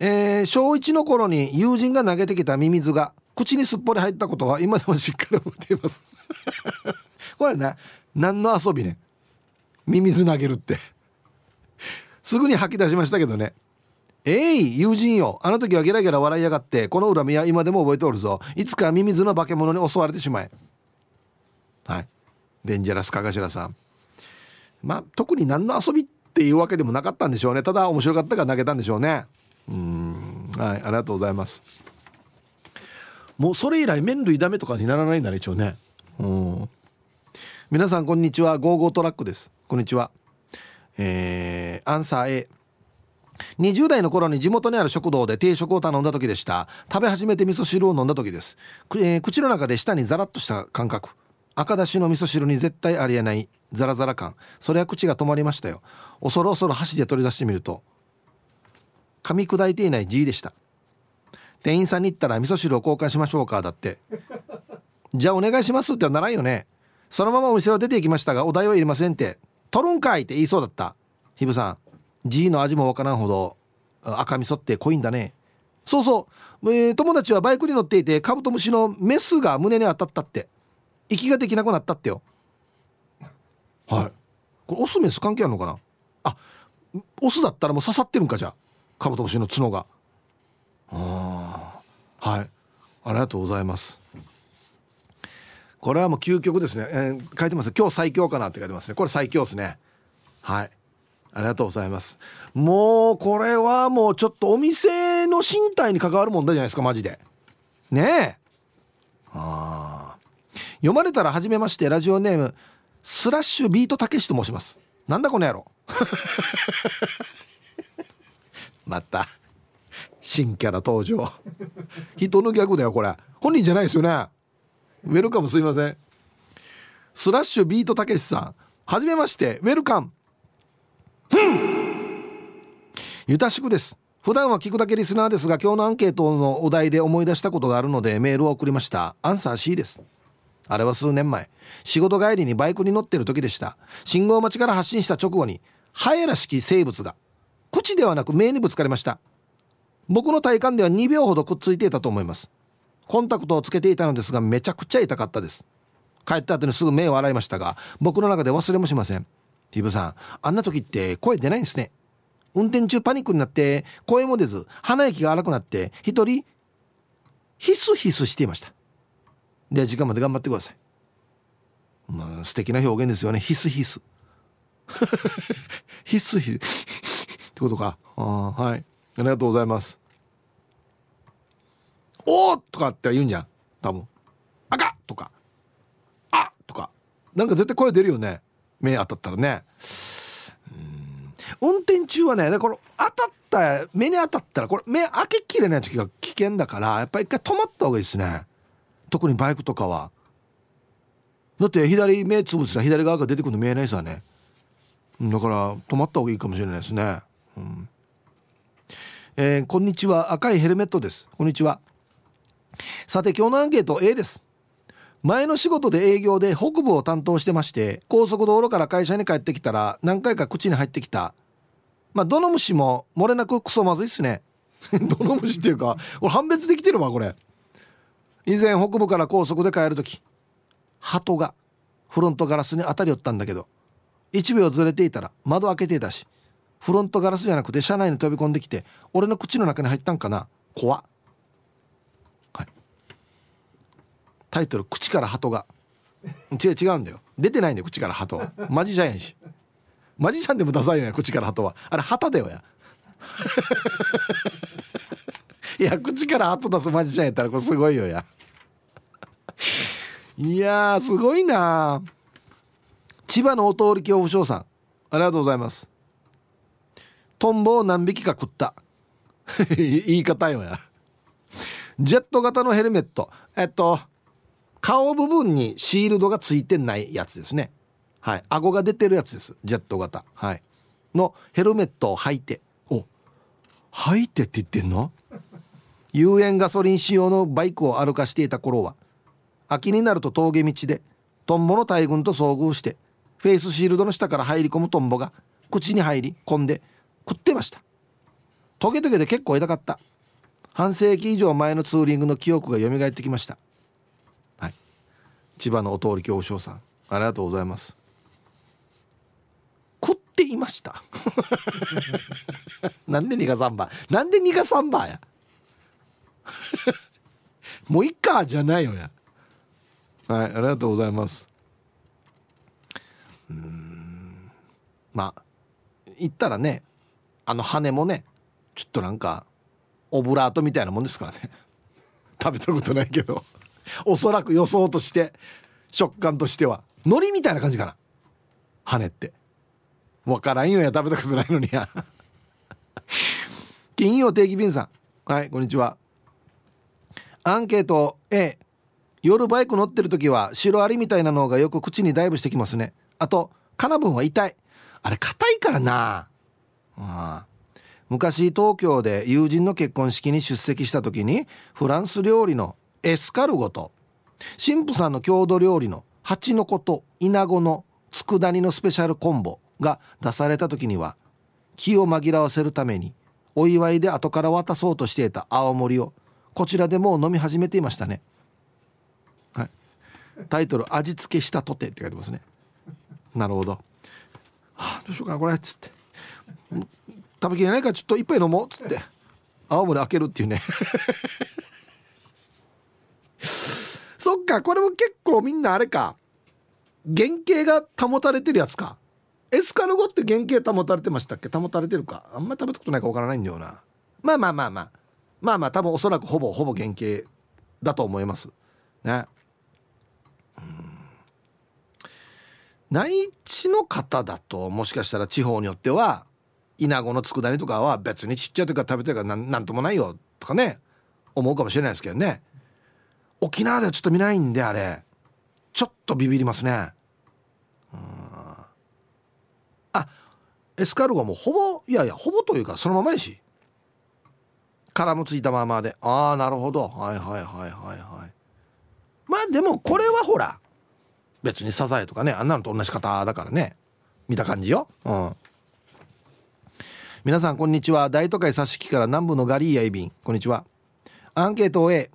えー、小1の頃に友人が投げてきたミミズが口にすっぽり入ったことは今でもしっかり覚えています。これね何の遊びね。ミミズ投げるって。すぐに吐き出しましたけどね。えい友人よ。あの時はゲラゲラ笑いやがってこの恨みは今でも覚えておるぞ。いつかミミズの化け物に襲われてしまえ。はい。デンジャラスカガシラさん。まあ特に何の遊びっていうわけでもなかったんでしょうね。ただ面白かったから投げたんでしょうね。うん。はいありがとうございます。もうそれ以来麺類ダメとかにならないんだね一応ね。うん。皆さんこんにちは。ゴーゴートラックです。こんにちは。えー、アンサー A 20代の頃に地元にある食堂で定食を頼んだ時でした。食べ始めて味噌汁を飲んだ時です、えー、口の中で舌にザラッとした感覚。赤だしの味噌汁に絶対ありえないザラザラ感。それは口が止まりましたよ。恐る恐る箸で取り出してみると噛み砕いていない G でした。店員さんに言ったら味噌汁を交換しましょうかだって。じゃあお願いしますってはならんよね。そのままお店は出ていきましたがお代はいりませんって取るんかいって言いそうだった。ひぶさん G の味もわからんほど赤味噌って濃いんだね。そうそう、えー、友達はバイクに乗っていてカブトムシのメスが胸に当たったって。息ができなくなったってよ。はい。これオスメス関係あるのかな？あオスだったらもう刺さってるんかじゃあ。カブトムシの角が。ああはい。ありがとうございます。これはもう究極ですね、えー、書いてます。今日最強かなって書いてますね。これ最強ですね。はい。ありがとうございます。もうこれはもうちょっとお店の身体に関わる問題じゃないですかマジで。ねえ。ああ読まれたら初めましてラジオネームスラッシュビートたけしと申します。なんだこの野郎。また新キャラ登場。人のギャグだよこれ。本人じゃないですよね。ウェルカムすいません。スラッシュビートたけしさん。はじめましてウェルカム。ゆたしくです。普段は聞くだけリスナーですが今日のアンケートのお題で思い出したことがあるのでメールを送りました。アンサー C です。あれは数年前。仕事帰りにバイクに乗ってる時でした。信号待ちから発進した直後にハエらしき生物が口ではなく目にぶつかりました。僕の体感では2秒ほどくっついていたと思います。コンタクトをつけていたのですがめちゃくちゃ痛かったです。帰った後にすぐ目を洗いましたが僕の中で忘れもしません。ティブさんあんな時って声出ないんですね。運転中パニックになって声も出ず鼻息が荒くなって一人ヒスヒスしていました。で時間まで頑張ってください。まあ素敵な表現ですよね。ヒスヒス。ヒスヒス。ってことか。あはい。ありがとうございます。おーとかって言うんじゃん。多分。赤とか。あとか。なんか絶対声出るよね。目当たったらね。運転中はねこれ当たった目に当たったらこれ目開けきれない時が危険だからやっぱ一回止まった方がいいですね。特にバイクとかは。だって左目つぶしたら左側が出てくるの見えないですわねだから止まった方がいいかもしれないですね、うん。えー、こんにちは。赤いヘルメットです。こんにちは。さて今日のアンケート A です。前の仕事で営業で北部を担当してまして高速道路から会社に帰ってきたら何回か口に入ってきた。まあどの虫も漏れなくクソまずいっすね。どの虫っていうか俺判別できてるわこれ。以前北部から高速で帰る時鳩がフロントガラスに当たりよったんだけど1秒ずれていたら窓開けていたしフロントガラスじゃなくて車内に飛び込んできて俺の口の中に入ったんかな？怖っ。タイトル「口から鳩が」違う違うんだよ。出てないんだよ口から鳩マジシャンやし。マジシャンでもダサいよや口から鳩は。あれ旗だよや。いや口から鳩出すマジシャンやったらこれすごいよや。いやすごいな。千葉のお通り恐怖症さんありがとうございます。トンボを何匹か食った。言い方よや。ジェット型のヘルメット。えっと顔部分にシールドがついてないやつですね。はい。顎が出てるやつです。ジェット型。はい。のヘルメットを履いて。お履いてって言ってんの？有塩ガソリン仕様のバイクを歩かしていた頃は秋になると峠道でトンボの大群と遭遇してフェイスシールドの下から入り込むトンボが口に入り込んで食ってました。トゲトゲで結構痛かった。半世紀以上前のツーリングの記憶が蘇ってきました。はい。千葉のお通り教師さんありがとうございます。食っていました。なんでニガサンバなんでニガサンバや。もういっかじゃないよや。はいありがとうございます。うんまあ言ったらねあの羽もねちょっとなんかオブラートみたいなもんですからね。食べたことないけど。おそらく予想として食感としては。海苔みたいな感じかな。羽って。分からんよや。食べたことないのにや。金曜定期便さん。はいこんにちは。アンケート A 夜バイク乗ってる時はシロアリみたいなのがよく口にダイブしてきますね。あとカナブンは痛い。あれ硬いからな。あ昔東京で友人の結婚式に出席した時にフランス料理のエスカルゴと神父さんの郷土料理のハチノコとイナゴの佃煮のスペシャルコンボが出された時には気を紛らわせるためにお祝いで後から渡そうとしていた青森をこちらでもう飲み始めていましたね、はい、タイトル「味付けしたとて」って書いてますね。なるほど、はあ、どうしようかなこれっつって。食べきれないからちょっと一杯飲もうっつって。青森開けるっていうね。そっかこれも結構みんなあれか。原型が保たれてるやつか。エスカルゴって原型保たれてましたっけ？保たれてるか。あんまり食べたことないかわからないんだよな。まあまあまあまあ。まあまあ多分おそらくほぼほぼ原型だと思います。ね。内地の方だともしかしたら地方によってはイナゴの佃煮とかは別にちっちゃい時から食べてるからなんともないよとかね思うかもしれないですけどね。沖縄ではちょっと見ないんであれ。ちょっとビビりますね。あエスカルゴもほぼいやいやほぼというかそのままやし。殻もついたままで。ああなるほど。はいはいはいはいはい。まあでもこれはほら別にサザエとかねあんなのと同じ方だからね。見た感じよ。うん。皆さんこんにちは。大都会佐敷から南部のガリーヤイビン。こんにちは。アンケートを A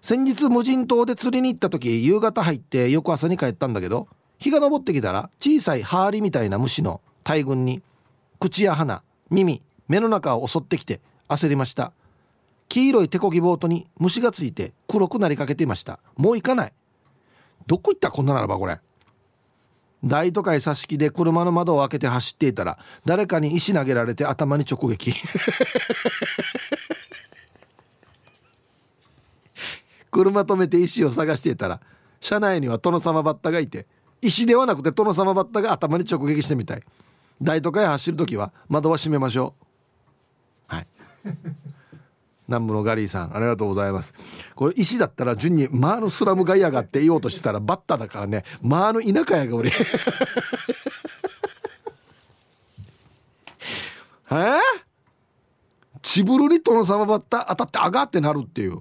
先日無人島で釣りに行った時夕方入って翌朝に帰ったんだけど日が昇ってきたら小さいハーリみたいな虫の大群に口や鼻耳目の中を襲ってきて焦りました。黄色い手こぎボートに虫がついて黒くなりかけていました。もう行かない。どこ行ったこんなならばこれ。大都会挿し木で車の窓を開けて走っていたら誰かに石投げられて頭に直撃。車止めて石を探していたら車内には殿様バッタがいて石ではなくて殿様バッタが頭に直撃してみたい。大都会走る時は窓は閉めましょう。南部のガリーさんありがとうございます。これ石だったら順にマーのスラムガイアがって言おうとしたらバッタだからね。マーの田舎やが俺。え？ー、チブルに殿様バッタ当たってあがってなるっていう。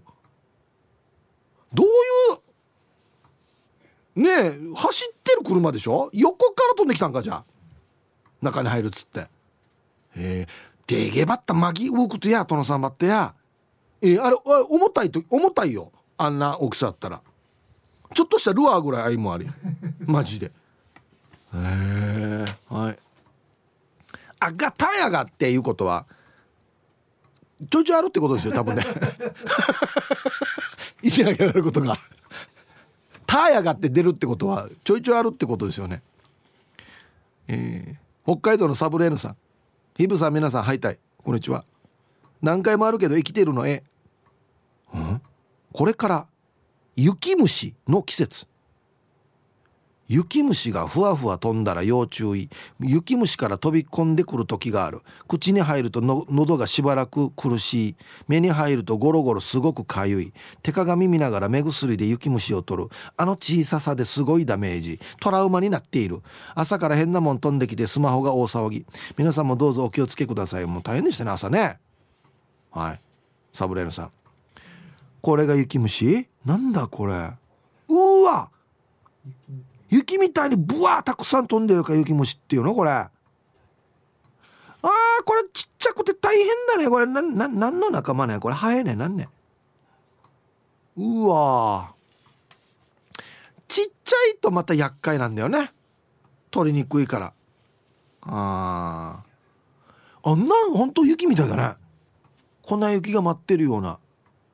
どういう？ねえ走ってる車でしょ？横から飛んできたんかじゃあ。中に入るっつって。へえ。でげばったまぎ動くとや殿様ってや。えー、あれ重たいと重たいよ。あんな大きさだったら。ちょっとしたルアーぐらい愛もあり。マジで。へえはい。あがたやがっていうことはちょいちょいあるってことですよ多分ね。石投げられることが。タやがって出るってことはちょいちょいあるってことですよね。えー、北海道のサブレーヌさんヒブさん皆さんはいたい。こんにちは。何回もあるけど生きてるのえ。ん？これから雪虫の季節。雪虫がふわふわ飛んだら要注意。雪虫から飛び込んでくる時がある。口に入ると喉がしばらく苦しい。目に入るとゴロゴロすごくかゆい。手鏡見ながら目薬で雪虫を取る。あの小ささですごいダメージ。トラウマになっている。朝から変なもん飛んできてスマホが大騒ぎ。皆さんもどうぞお気をつけくださいもう大変でしたね朝ね。はい。サブレーヌさん。これが雪虫？なんだこれ？うわ！雪みたいにブワーたくさん飛んでるか雪虫っていうのこれ。あーこれちっちゃくて大変だね。これなな何の仲間ね？これハエね？何ね？うわちっちゃいとまた厄介なんだよね。取りにくいから。ああんなのほんと雪みたいだね。粉雪が舞ってるような。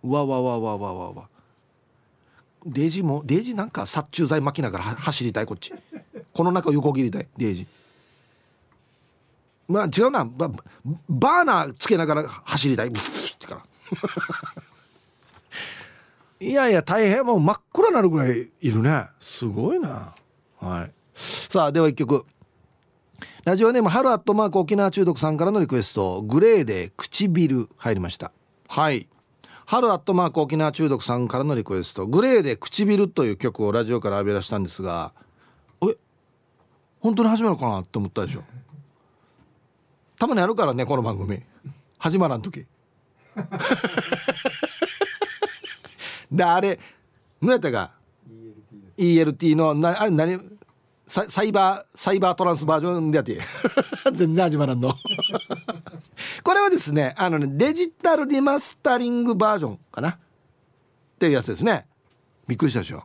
わわわわわわわ。デージもデージなんか殺虫剤巻きながら走りたいこっち。この中横切りたいデージ。まあ違うな。ババーナーつけながら走りたい。から。いやいや大変もう真っ暗になるぐらいいるね。すごいな。はい。さあでは一曲。ラジオネーム春アットマーク沖縄中毒さんからのリクエスト。グレーで唇入りました。はい。春アットマーク沖縄中毒さんからのリクエストグレーで唇という曲をラジオから浴び出したんですがえ本当に始まるかなって思ったでしょ。たまにあるからねこの番組。始まらん時。であれ何やったか？ELT のなあれ何？ササイバーサイバートランスバージョンでやって 全然始まらんの。これはですねあのねデジタルリマスタリングバージョンかな？っていうやつですね。びっくりしたでしょ？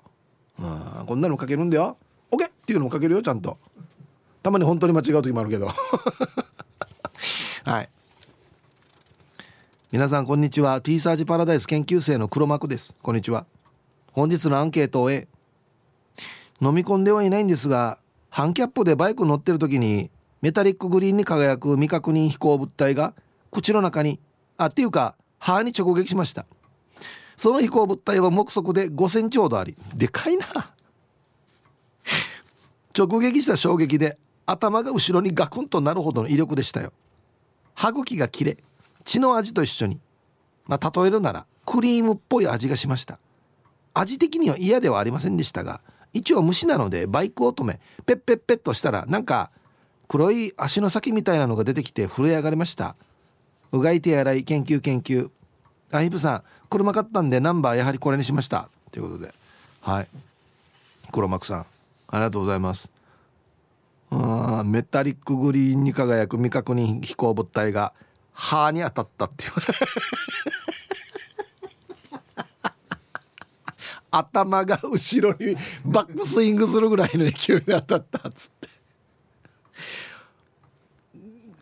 うんこんなの書けるんだよ。OK っていうのも書けるよちゃんと。たまに本当に間違う時もあるけど。はい。皆さんこんにちは。T サージパラダイス研究生の黒幕です。こんにちは。本日のアンケートを終え飲み込んではいないんですがハンキャップでバイク乗ってる時にメタリックグリーンに輝く未確認飛行物体が口の中にあっていうか歯に直撃しました。その飛行物体は目測で5センチほどありでかいな。直撃した衝撃で頭が後ろにガクンとなるほどの威力でしたよ。歯茎が切れ血の味と一緒に。まあ例えるならクリームっぽい味がしました。味的には嫌ではありませんでしたが一応虫なのでバイクを止めペッペッペッとしたらなんか黒い足の先みたいなのが出てきて震え上がりました。うがい手洗い研究研究。あヒプさん車買ったんでナンバーやはりこれにしました。ということで。はい。黒幕さんありがとうございます。あメタリックグリーンに輝く未確認飛行物体が歯に当たったっていう。頭が後ろにバックスイングするぐらいの勢いで当たったっつって。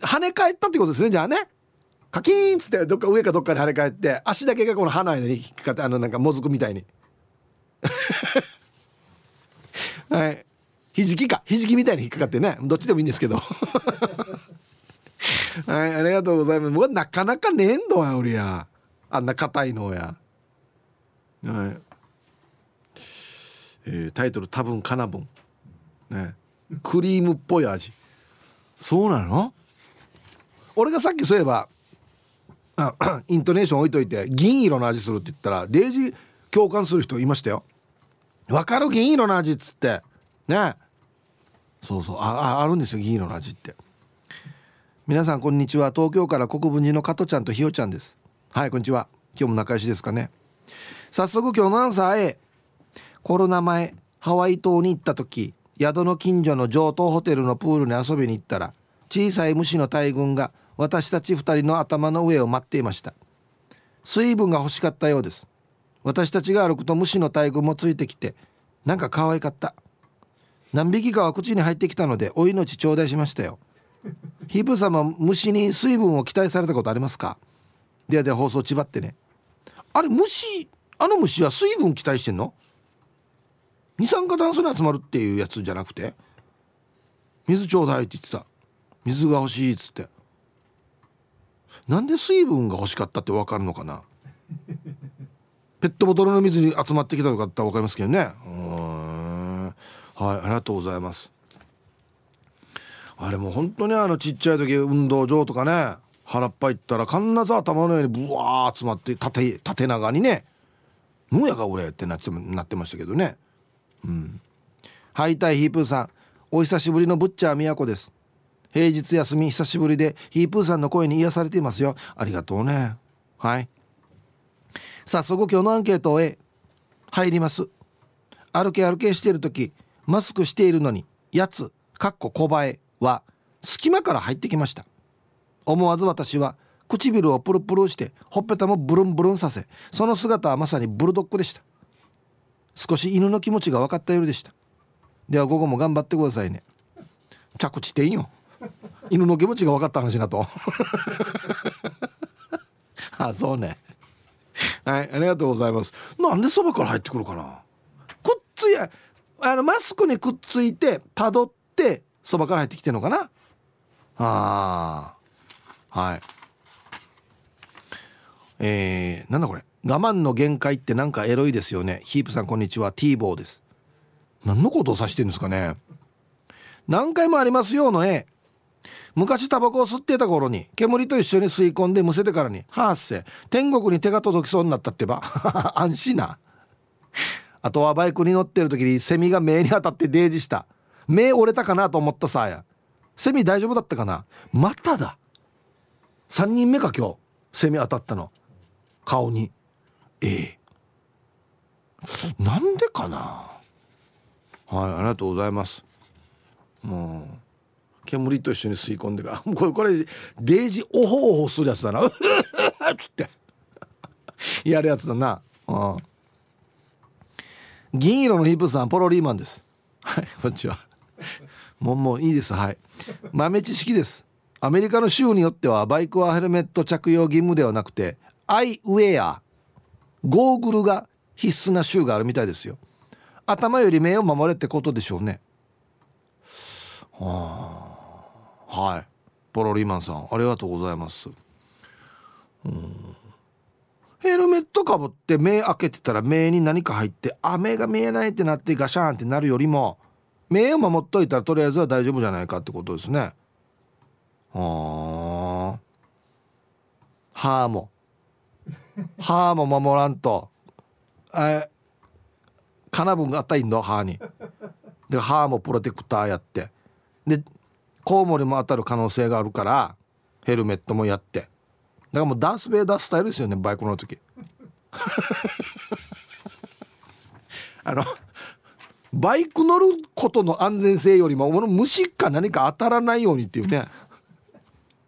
跳ね返ったってことですねじゃあね。カキーンっつってどっか上かどっかに跳ね返って足だけがこの歯の間に引っかかってあのなんかもずくみたいに。はい。ひじきか。ひじきみたいに引っかかってね。どっちでもいいんですけど。はいありがとうございます。僕はなかなかねえんどや俺や。あんな硬いのや。はい。えー、タイトル多分かなぶんね。クリームっぽい味。そうなの？俺がさっきそういえばあ イントネーション置いといて銀色の味するって言ったらデージ共感する人いましたよ。わかる？銀色の味っつって。ね。そうそう。ああるんですよ銀色の味って。皆さんこんにちは。東京から国分寺の加トちゃんとひよちゃんです。はいこんにちは。今日も仲良しですかね。早速今日のアンサー A コロナ前ハワイ島に行った時宿の近所の上等ホテルのプールに遊びに行ったら小さい虫の大群が私たち2人の頭の上を待っていました。水分が欲しかったようです。私たちが歩くと虫の大群もついてきてなんか可愛かった。何匹かは口に入ってきたのでお命頂戴しましたよ。ヒープ様虫に水分を期待されたことありますか？ではでは放送ちばってね。あれ虫あの虫は水分期待してんの？二酸化炭素に集まるっていうやつじゃなくて？水ちょうだいって言ってた。水が欲しいっつって。なんで水分が欲しかったって分かるのかな？ペットボトルの水に集まってきたとかって分かりますけどね。はいありがとうございます。あれもう本当にあのちっちゃい時運動場とかね。腹っぱ行ったら必ず頭の上にブワー集まって縦縦長にね「ぬやが俺」ってなってなってましたけどね。うん。はいたいヒープーさん。お久しぶりのブッチャーみやこです。平日休み久しぶりでヒープーさんの声に癒されていますよ。ありがとうね。はい。早速今日のアンケートを入ります。歩け歩けしている時マスクしているのにやつかっこ小映えは隙間から入ってきました。思わず私は唇をプルプルしてほっぺたもブルンブルンさせその姿はまさにブルドッグでした。少し犬の気持ちが分かった夜でした。では午後も頑張ってくださいね。着地点よ。犬の気持ちが分かった話なと。あそうね。はいありがとうございます。なんでそばから入ってくるかな。くっついあのマスクにくっついてたどってそばから入ってきてんのかな。あはい。えー、なんだこれ。我慢の限界ってなんかエロいですよね。ヒープさんこんにちは。T ボーです。何のことを指してるんですかね。何回もありますよの絵昔タバコを吸ってた頃に煙と一緒に吸い込んでむせてからに「はあせ。天国に手が届きそうになったってば。安心な」あとはバイクに乗ってる時にセミが目に当たってデージした。目折れたかなと思ったさや。セミ大丈夫だったかな。まただ。3人目か今日。セミ当たったの。顔に。ええ。なんでかな？はいありがとうございます。もう煙と一緒に吸い込んでか。ら これこれデージオホオホするやつだな。っ つって。やるやつだな。うん。銀色のヒップさんポロリーマンです。はいこんにちは。もうもういいです。はい。豆知識です。アメリカの州によってはバイクはヘルメット着用義務ではなくてアイウェア。ゴーグルが必須な州があるみたいですよ。頭より目を守れってことでしょうね。はあ。はい。ポロリーマンさんありがとうございます。うん。ヘルメットかぶって目開けてたら目に何か入ってあ目が見えないってなってガシャンってなるよりも目を守っといたらとりあえずは大丈夫じゃないかってことですね。はあ。歯も歯も守らんと。え金分があったらいいんだ歯に。で歯もプロテクターやって。でコウモリも当たる可能性があるからヘルメットもやって。だからもうダース・ベイダースタイルですよねバイクの時。あのバイク乗ることの安全性よりも虫か何か当たらないようにっていうね。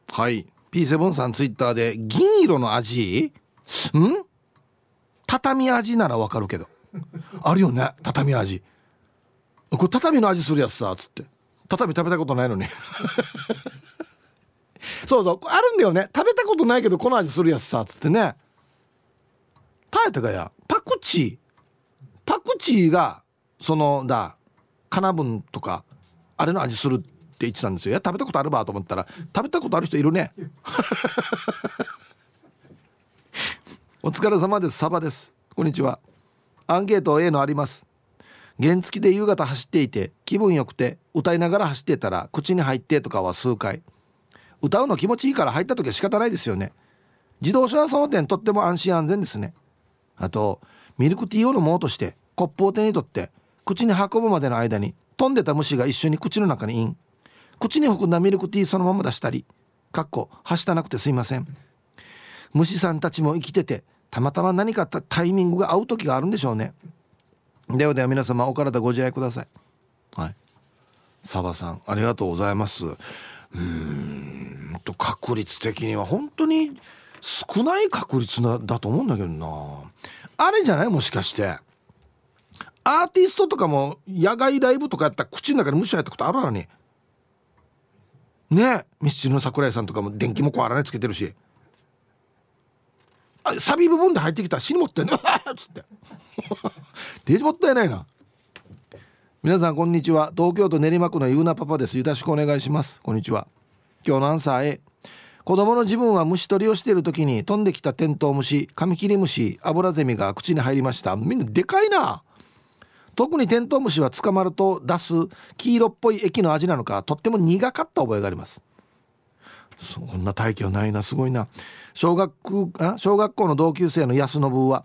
はい。P7 さんツイッターで銀色の味？ん？畳味ならわかるけど。あるよね畳味。これ畳の味するやつさっつって。畳食べたことないのに。そうそうあるんだよね。食べたことないけどこの味するやつさっつってね。タイタがや。パクチー。パクチーがそのだカナブンとかあれの味するって言ってたんですよ。いや食べたことあるばと思ったら食べたことある人いるね。お疲れ様です。サバです。こんにちは。アンケート A のあります。原付で夕方走っていて気分よくて歌いながら走ってたら口に入ってとかは数回。歌うの気持ちいいから入った時は仕方ないですよね。自動車はその点とっても安心安全ですね。あとミルクティーを飲もうとしてコップを手に取って口に運ぶまでの間に飛んでた虫が一緒に口の中にイン。口に含んだミルクティーそのまま出したり。かっこはしたなくてすいません。虫さんたちも生きててたまたま何かタイミングが合う時があるんでしょうね。ではでは皆様お体ご自愛ください。はい。サバさんありがとうございます。うんと確率的には本当に少ない確率なだと思うんだけどな。あれじゃない？もしかして。アーティストとかも野外ライブとかやったら口の中に虫入ったことあるからねミスチルの桜井さんとかも電気も壊らないつけてるし。サビ部分で入ってきた。ら死にもったいないっつって。デジもったいないな。皆さんこんにちは。東京都練馬区のゆうなパパです。よろしくお願いします。こんにちは。今日のアンサー A 子供の自分は虫取りをしている時に飛んできたテントウムシカミキリムシアブラゼミが口に入りました。みんなでかいな。特にテントウムシは捕まると出す黄色っぽい液の味なのかとっても苦かった覚えがあります。そんな大気はないな。すごいな。小学あ小学校の同級生の安信は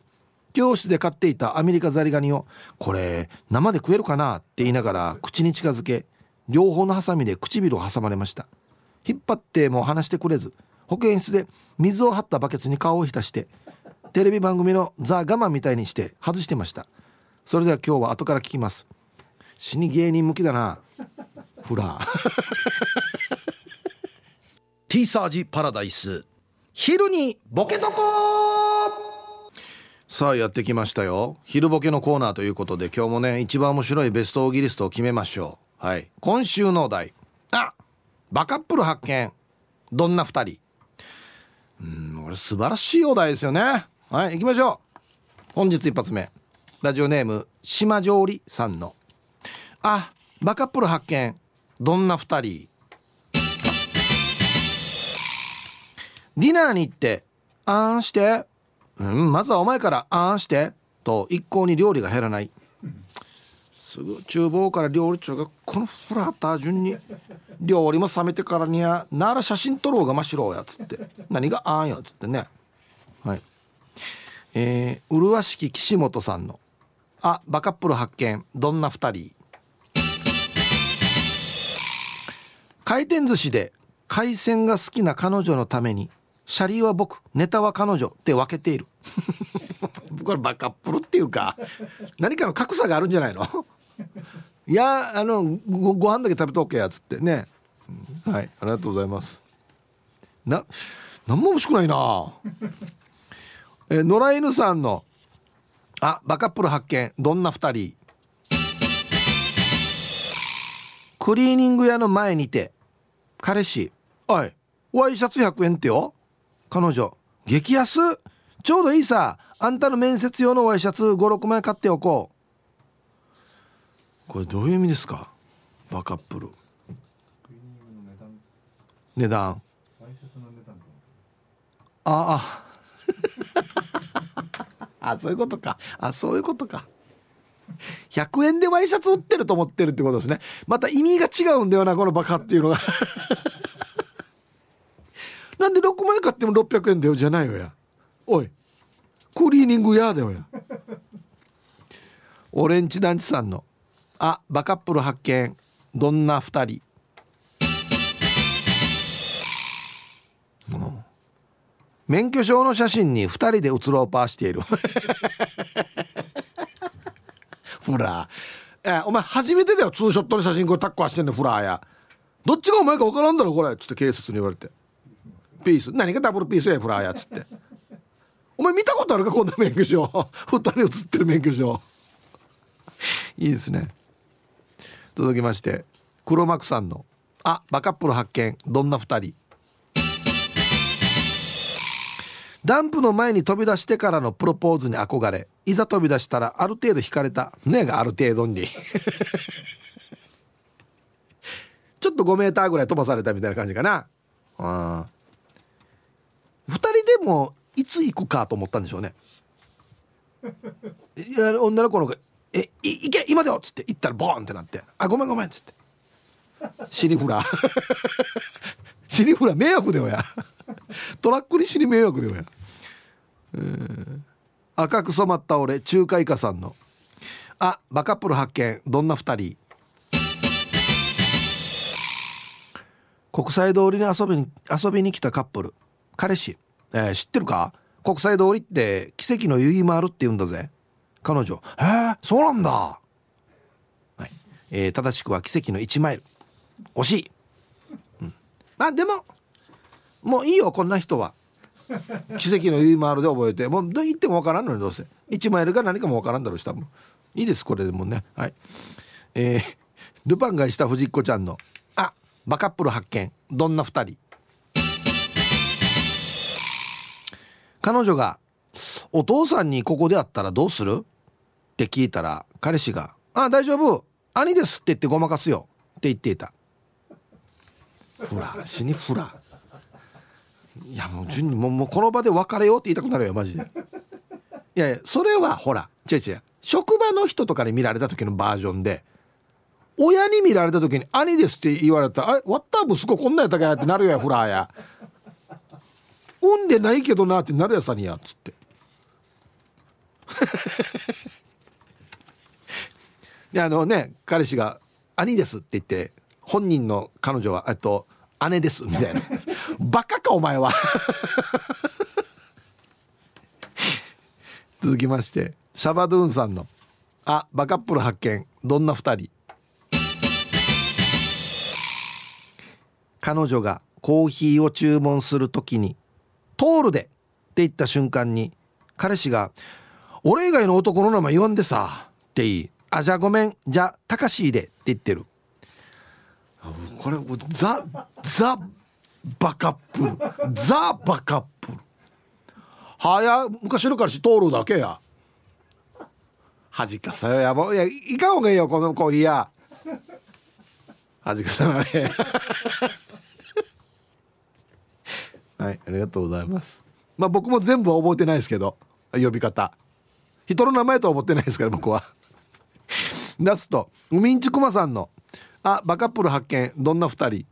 教室で飼っていたアメリカザリガニをこれ生で食えるかなって言いながら口に近づけ両方のハサミで唇を挟まれました。引っ張っても話してくれず保健室で水を張ったバケツに顔を浸してテレビ番組の「ザ・ガマ」みたいにして外してました。それでは今日は後から聞きます。死に芸人向きだな。フラティーサージパラダイス。昼にボケとこさあやってきましたよ。昼ボケのコーナーということで今日もね一番面白いベストオギリストを決めましょう。はい。今週のお題。あバカップル発見。どんな2人。うんこれ素晴らしいお題ですよね。はい行きましょう。本日一発目。ラジオネーム島上里さんの。あバカップル発見。どんな2人。ディナーに行って「あんして」うん「まずはお前からあんして」と一向に料理が減らない。すぐ厨房から料理長がこのフラーター順に料理も冷めてからにはなら写真撮ろうがましろうやつって。何があんよっつってね。はい。えー、麗しき岸本さんの「あバカップル発見どんな2人」回転寿司で海鮮が好きな彼女のためにシャリは僕ネタは彼女って分けている。これバカップルっていうか何かの格差があるんじゃないの？いやあのごご飯だけ食べとけやつって。ね、はいありがとうございます。な何も欲しくないな。え野良犬さんのあバカップル発見。どんな2人？クリーニング屋の前にて彼氏「おいワイシャツ100円ってよ」彼女「激安？ちょうどいいさ。あんたの面接用のワイシャツ56枚買っておこう」これどういう意味ですか？バカップル。値段。ああ。あ そういうことか。あそういうことか。100円でワイシャツ売ってると思ってるってことですね。また意味が違うんだよなこのバカっていうのがなんで6枚買っても600円だよじゃないよや。おい。クリーニング屋だよや。オレンジ団地さんの「あバカップル発見。どんな2人」免許証の写真に2人で写ろうパーしている。フラー。えお前初めてだよツーショットの写真。これタッコはしてんのフラーや。どっちがお前か分からんだろこれ。っつって警察に言われて。ピース。何がダブルピースやフラーやっつって。お前見たことあるかこんな免許証。2人写ってる免許証。いいですね。届きまして黒幕さんの「あバカップル発見。どんな2人」ダンプの前に飛び出してからのプロポーズに憧れいざ飛び出したらある程度引かれた。ねがある程度に。ちょっと5メーターぐらい飛ばされたみたいな感じかな。あ2人でもいつ行くかと思ったんでしょうね。いや女の子の子「えい行け今だよ」っつって行ったらボーンってなって「あごめんごめん」っつって。死にフラ死に フラ迷惑だよや。トラックに死に迷惑だよや、えー、赤く染まった俺中華イカさんの「あバカップル発見。どんな2人」国際通りに遊びに遊びに来たカップル。彼氏、えー、知ってるか？国際通りって奇跡の遊戯回るって言うんだぜ。彼女「へえそうなんだ」はい。えー、正しくは奇跡の1マイル。惜しい、うん、まあでももういいよこんな人は。奇跡の言い回るで覚えて。もう言っても分からんのにどうせ。1マイルか何かも分からんだろうし多分。いいですこれでもね。はい。えー、ルパンがした藤子ちゃんの「あバカップル発見。どんな2人」彼女が「お父さんにここで会ったらどうする?」って聞いたら彼氏が「あ大丈夫。兄です」って言ってごまかすよ。って言っていたフラ死にフラいやもう順にももうこの場で別れようって言いたくなるよマジで。いやいやそれはほら違う違う。職場の人とかに見られた時のバージョンで親に見られた時に「兄です」って言われたら「あれ割った息子こんなんやったかや」ってなるやフラーや「産んでないけどな」ってなるやさにやっつって。であのね彼氏が「兄です」って言って本人の彼女はえっと姉ですみたいな。バカかお前は。続きましてシャバドゥーンさんの「あバカップル発見どんな2人」彼女がコーヒーを注文する時に「通るで」って言った瞬間に彼氏が「俺以外の男の名前言わんでさ」って言い「あじゃあごめんじゃあタカシーで」って言ってる。これザザバカップル。ザバカップル。はや昔の彼氏通るだけや。恥かさよやもういやいかんほうがいいよこのコーヒーや。恥かさなれはいありがとうございます。まあ僕も全部は覚えてないですけど呼び方。人の名前とは思ってないですから僕は。ラスト。ウミンチクマさんの「あバカップル発見。どんな2人」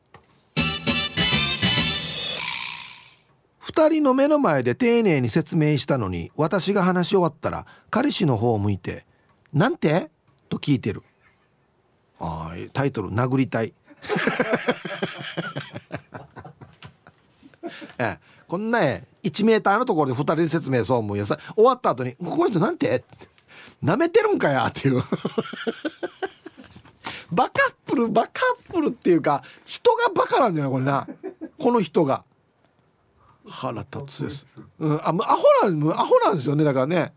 2人の目の前で丁寧に説明したのに私が話し終わったら彼氏の方を向いて「なんて?」と聞いてる。あタイトル「殴りたい」ええ、こんなえ1メーターのところで2人で説明そう思うやさ。終わった後に「この人なんて?」なめてるんかや？っていう。バカップルバカップルっていうか人がバカなんだよなこれな。この人が。腹立つです、うん、あアホなんアホなんですよねだからね。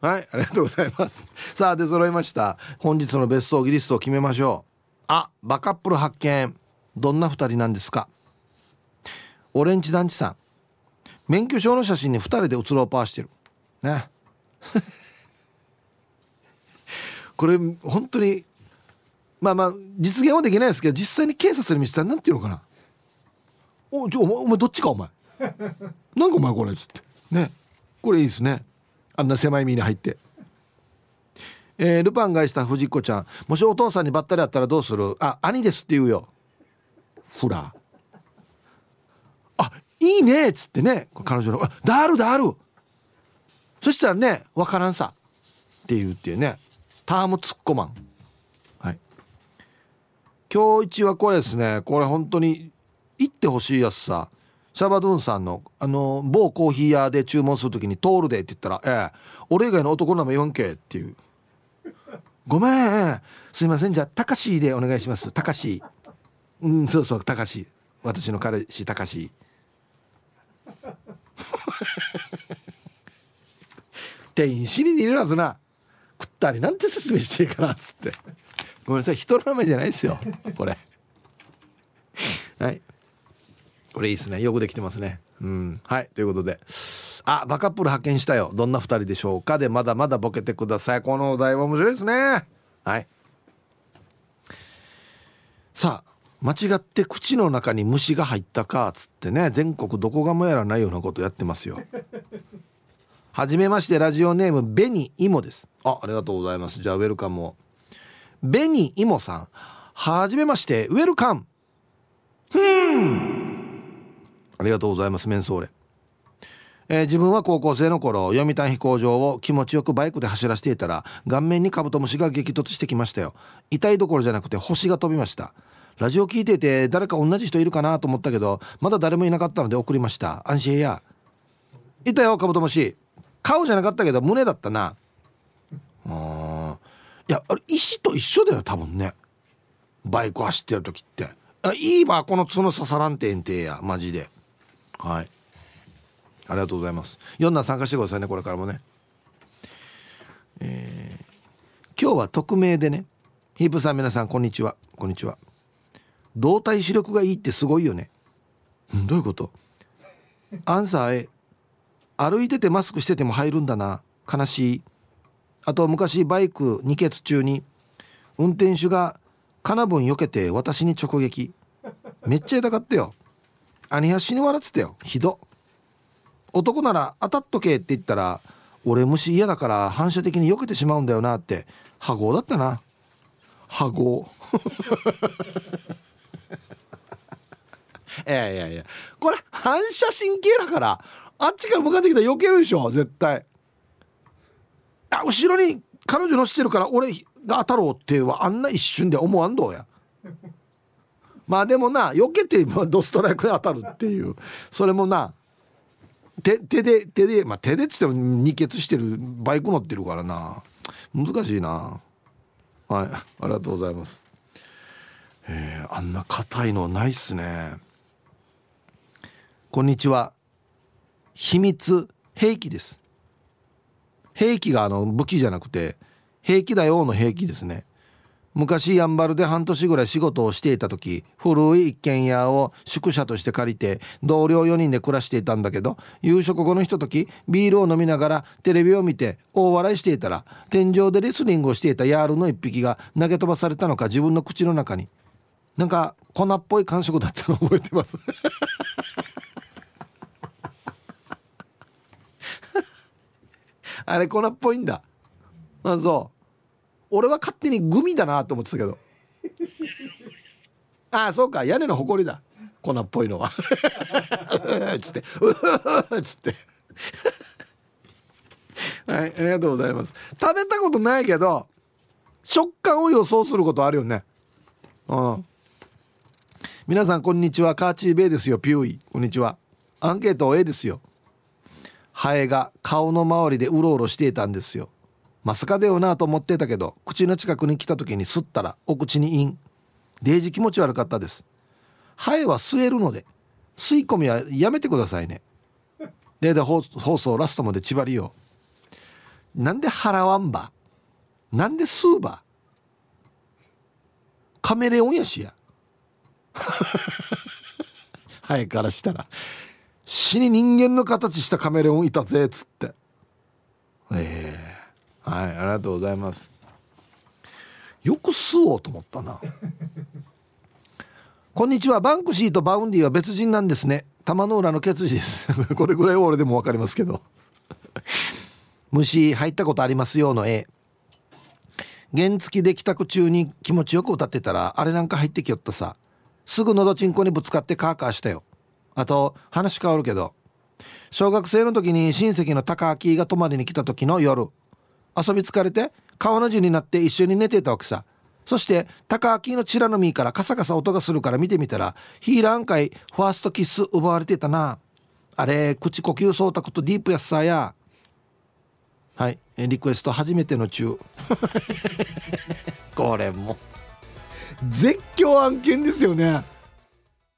はいありがとうございます。さあ出揃いました。本日の別荘ギリストを決めましょう。あバカップル発見。どんな2人なんですか？オレンジ団地さん。免許証の写真に2人で写ろパーしてる。ね。これ本当にまあまあ実現はできないですけど実際に警察に見せたら何て言うのかな。おちょお前お前どっちかお前。なんかお前これっつって。ね。これいいですね。あんな狭い身に入って。えー、ルパンがした藤子ちゃん。もしお父さんにばったり会ったらどうする？あ兄ですって言うよ。フラいいねっつってね彼女の「あだるだる」そしたらね「分からんさ」って言うっていうね。タームツッコマン。はい。今日一はこれですね。これ本当に行ってほしいやつさ。シャバドゥンさんのあの某コーヒー屋で注文する時に「通るで」って言ったら「ええ。俺以外の男の名前言わんけ」っていう「ごめん。すいません。じゃあたかしでお願いします。たかしうんそうそうたかし私の彼氏たかし店員死ににいるはずな食ったりなんて説明していいかなっつって。ごめんなさい人の名前じゃないですよこれ。はい。これいいですね。よくできてますね。うん。はい。ということで。あバカップル発見したよ。どんな2人でしょうか。でまだまだボケてください。このお題は面白いですね。はい。さあ間違って口の中に虫が入ったかっつってね全国どこがもやらないようなことやってますよ。はじめましてラジオネームベニイモです。あありがとうございます。じゃあウェルカムを。ベニイモさん。はじめましてウェルカム。ありがとうございますメンソーレ。えー、自分は高校生の頃読谷飛行場を気持ちよくバイクで走らせていたら顔面にカブトムシが激突してきましたよ。痛いどころじゃなくて星が飛びました。ラジオ聞いてて誰か同じ人いるかなと思ったけどまだ誰もいなかったので送りました。安心や。いたよカブトムシ。顔じゃなかったけど胸だったな。あいやあれ石と一緒だよ多分ね。バイク走ってる時って。あいいわこの角刺さらんてんてや。マジで。はい。ありがとうございます。4段参加してくださいねこれからもね。えー、今日は匿名でね。ヒープさん皆さんこんにちは。こんにちは。動体視力がいいってすごいよね。どういうこと？アンサー A 歩いててマスクしてても入るんだな。悲しい。あと昔バイク二欠中に運転手が金分避けて私に直撃。めっちゃ痛かったよ。兄は死に笑ってたよ。ひど。男なら当たっとけって言ったら俺虫嫌だから反射的に避けてしまうんだよなって。羽合だったな。羽合いやいやいや。これ反射神経だからあっちから向かってきたら避けるでしょ絶対。あ後ろに彼女乗せてるから俺が当たろうってはあんな一瞬で思わんどうや。まあでもな避けてドストライクに当たるっていうそれもな手手で手でまあ手でっつっても二血してるバイク乗ってるからな。難しいな。はいありがとうございます。えー、あんな硬いのないっすね。こんにちは。秘密兵器です。兵器があの武器じゃなくて兵器だよの兵器ですね。昔やんばるで半年ぐらい仕事をしていた時古い一軒家を宿舎として借りて同僚4人で暮らしていたんだけど夕食後のひとときビールを飲みながらテレビを見て大笑いしていたら天井でレスリングをしていたヤールの1匹が投げ飛ばされたのか自分の口の中に。なんか粉っぽい感触だったの覚えてます。あれ粉っぽいんだ。あそう俺は勝手にグミだなと思ってたけど。ああそうか。屋根の埃だ。粉っぽいのは。つって。う つって。はいありがとうございます。食べたことないけど食感を予想することあるよね。うん。皆さんこんにちは。カーチーベイですよ。ピューイ。こんにちは。アンケート A ですよ。ハエが顔の周りでうろうろしていたんですよ。まさかだよなと思ってたけど口の近くに来た時に吸ったらお口にイン。デージ気持ち悪かったです。ハエは吸えるので吸い込みはやめてくださいね。例で放送ラストまで縛りよなんで払わんば？なんで吸うば？カメレオンやしや。ハエからしたら。死に人間の形したカメレオンいたぜっつって。ええ。ーはいありがとうございます。よく吸おうと思ったな。こんにちは。バンクシーとバウンディは別人なんですね。玉の裏のケツジです。これぐらいは俺でも分かりますけど。虫入ったことありますよの絵原付で帰宅中に気持ちよく歌ってたらあれなんか入ってきよったさ。すぐのどちんこにぶつかってカーカーしたよあと話変わるけど小学生の時に親戚の高明が泊まりに来た時の夜遊び疲れて川の字になって一緒に寝てたわけさそして高明のチラの実からカサカサ音がするから見てみたらヒーラーン会ファーストキス奪われてたな。あれ口呼吸総択とディープやっさや。はい。リクエスト初めての中。これも絶叫案件ですよね。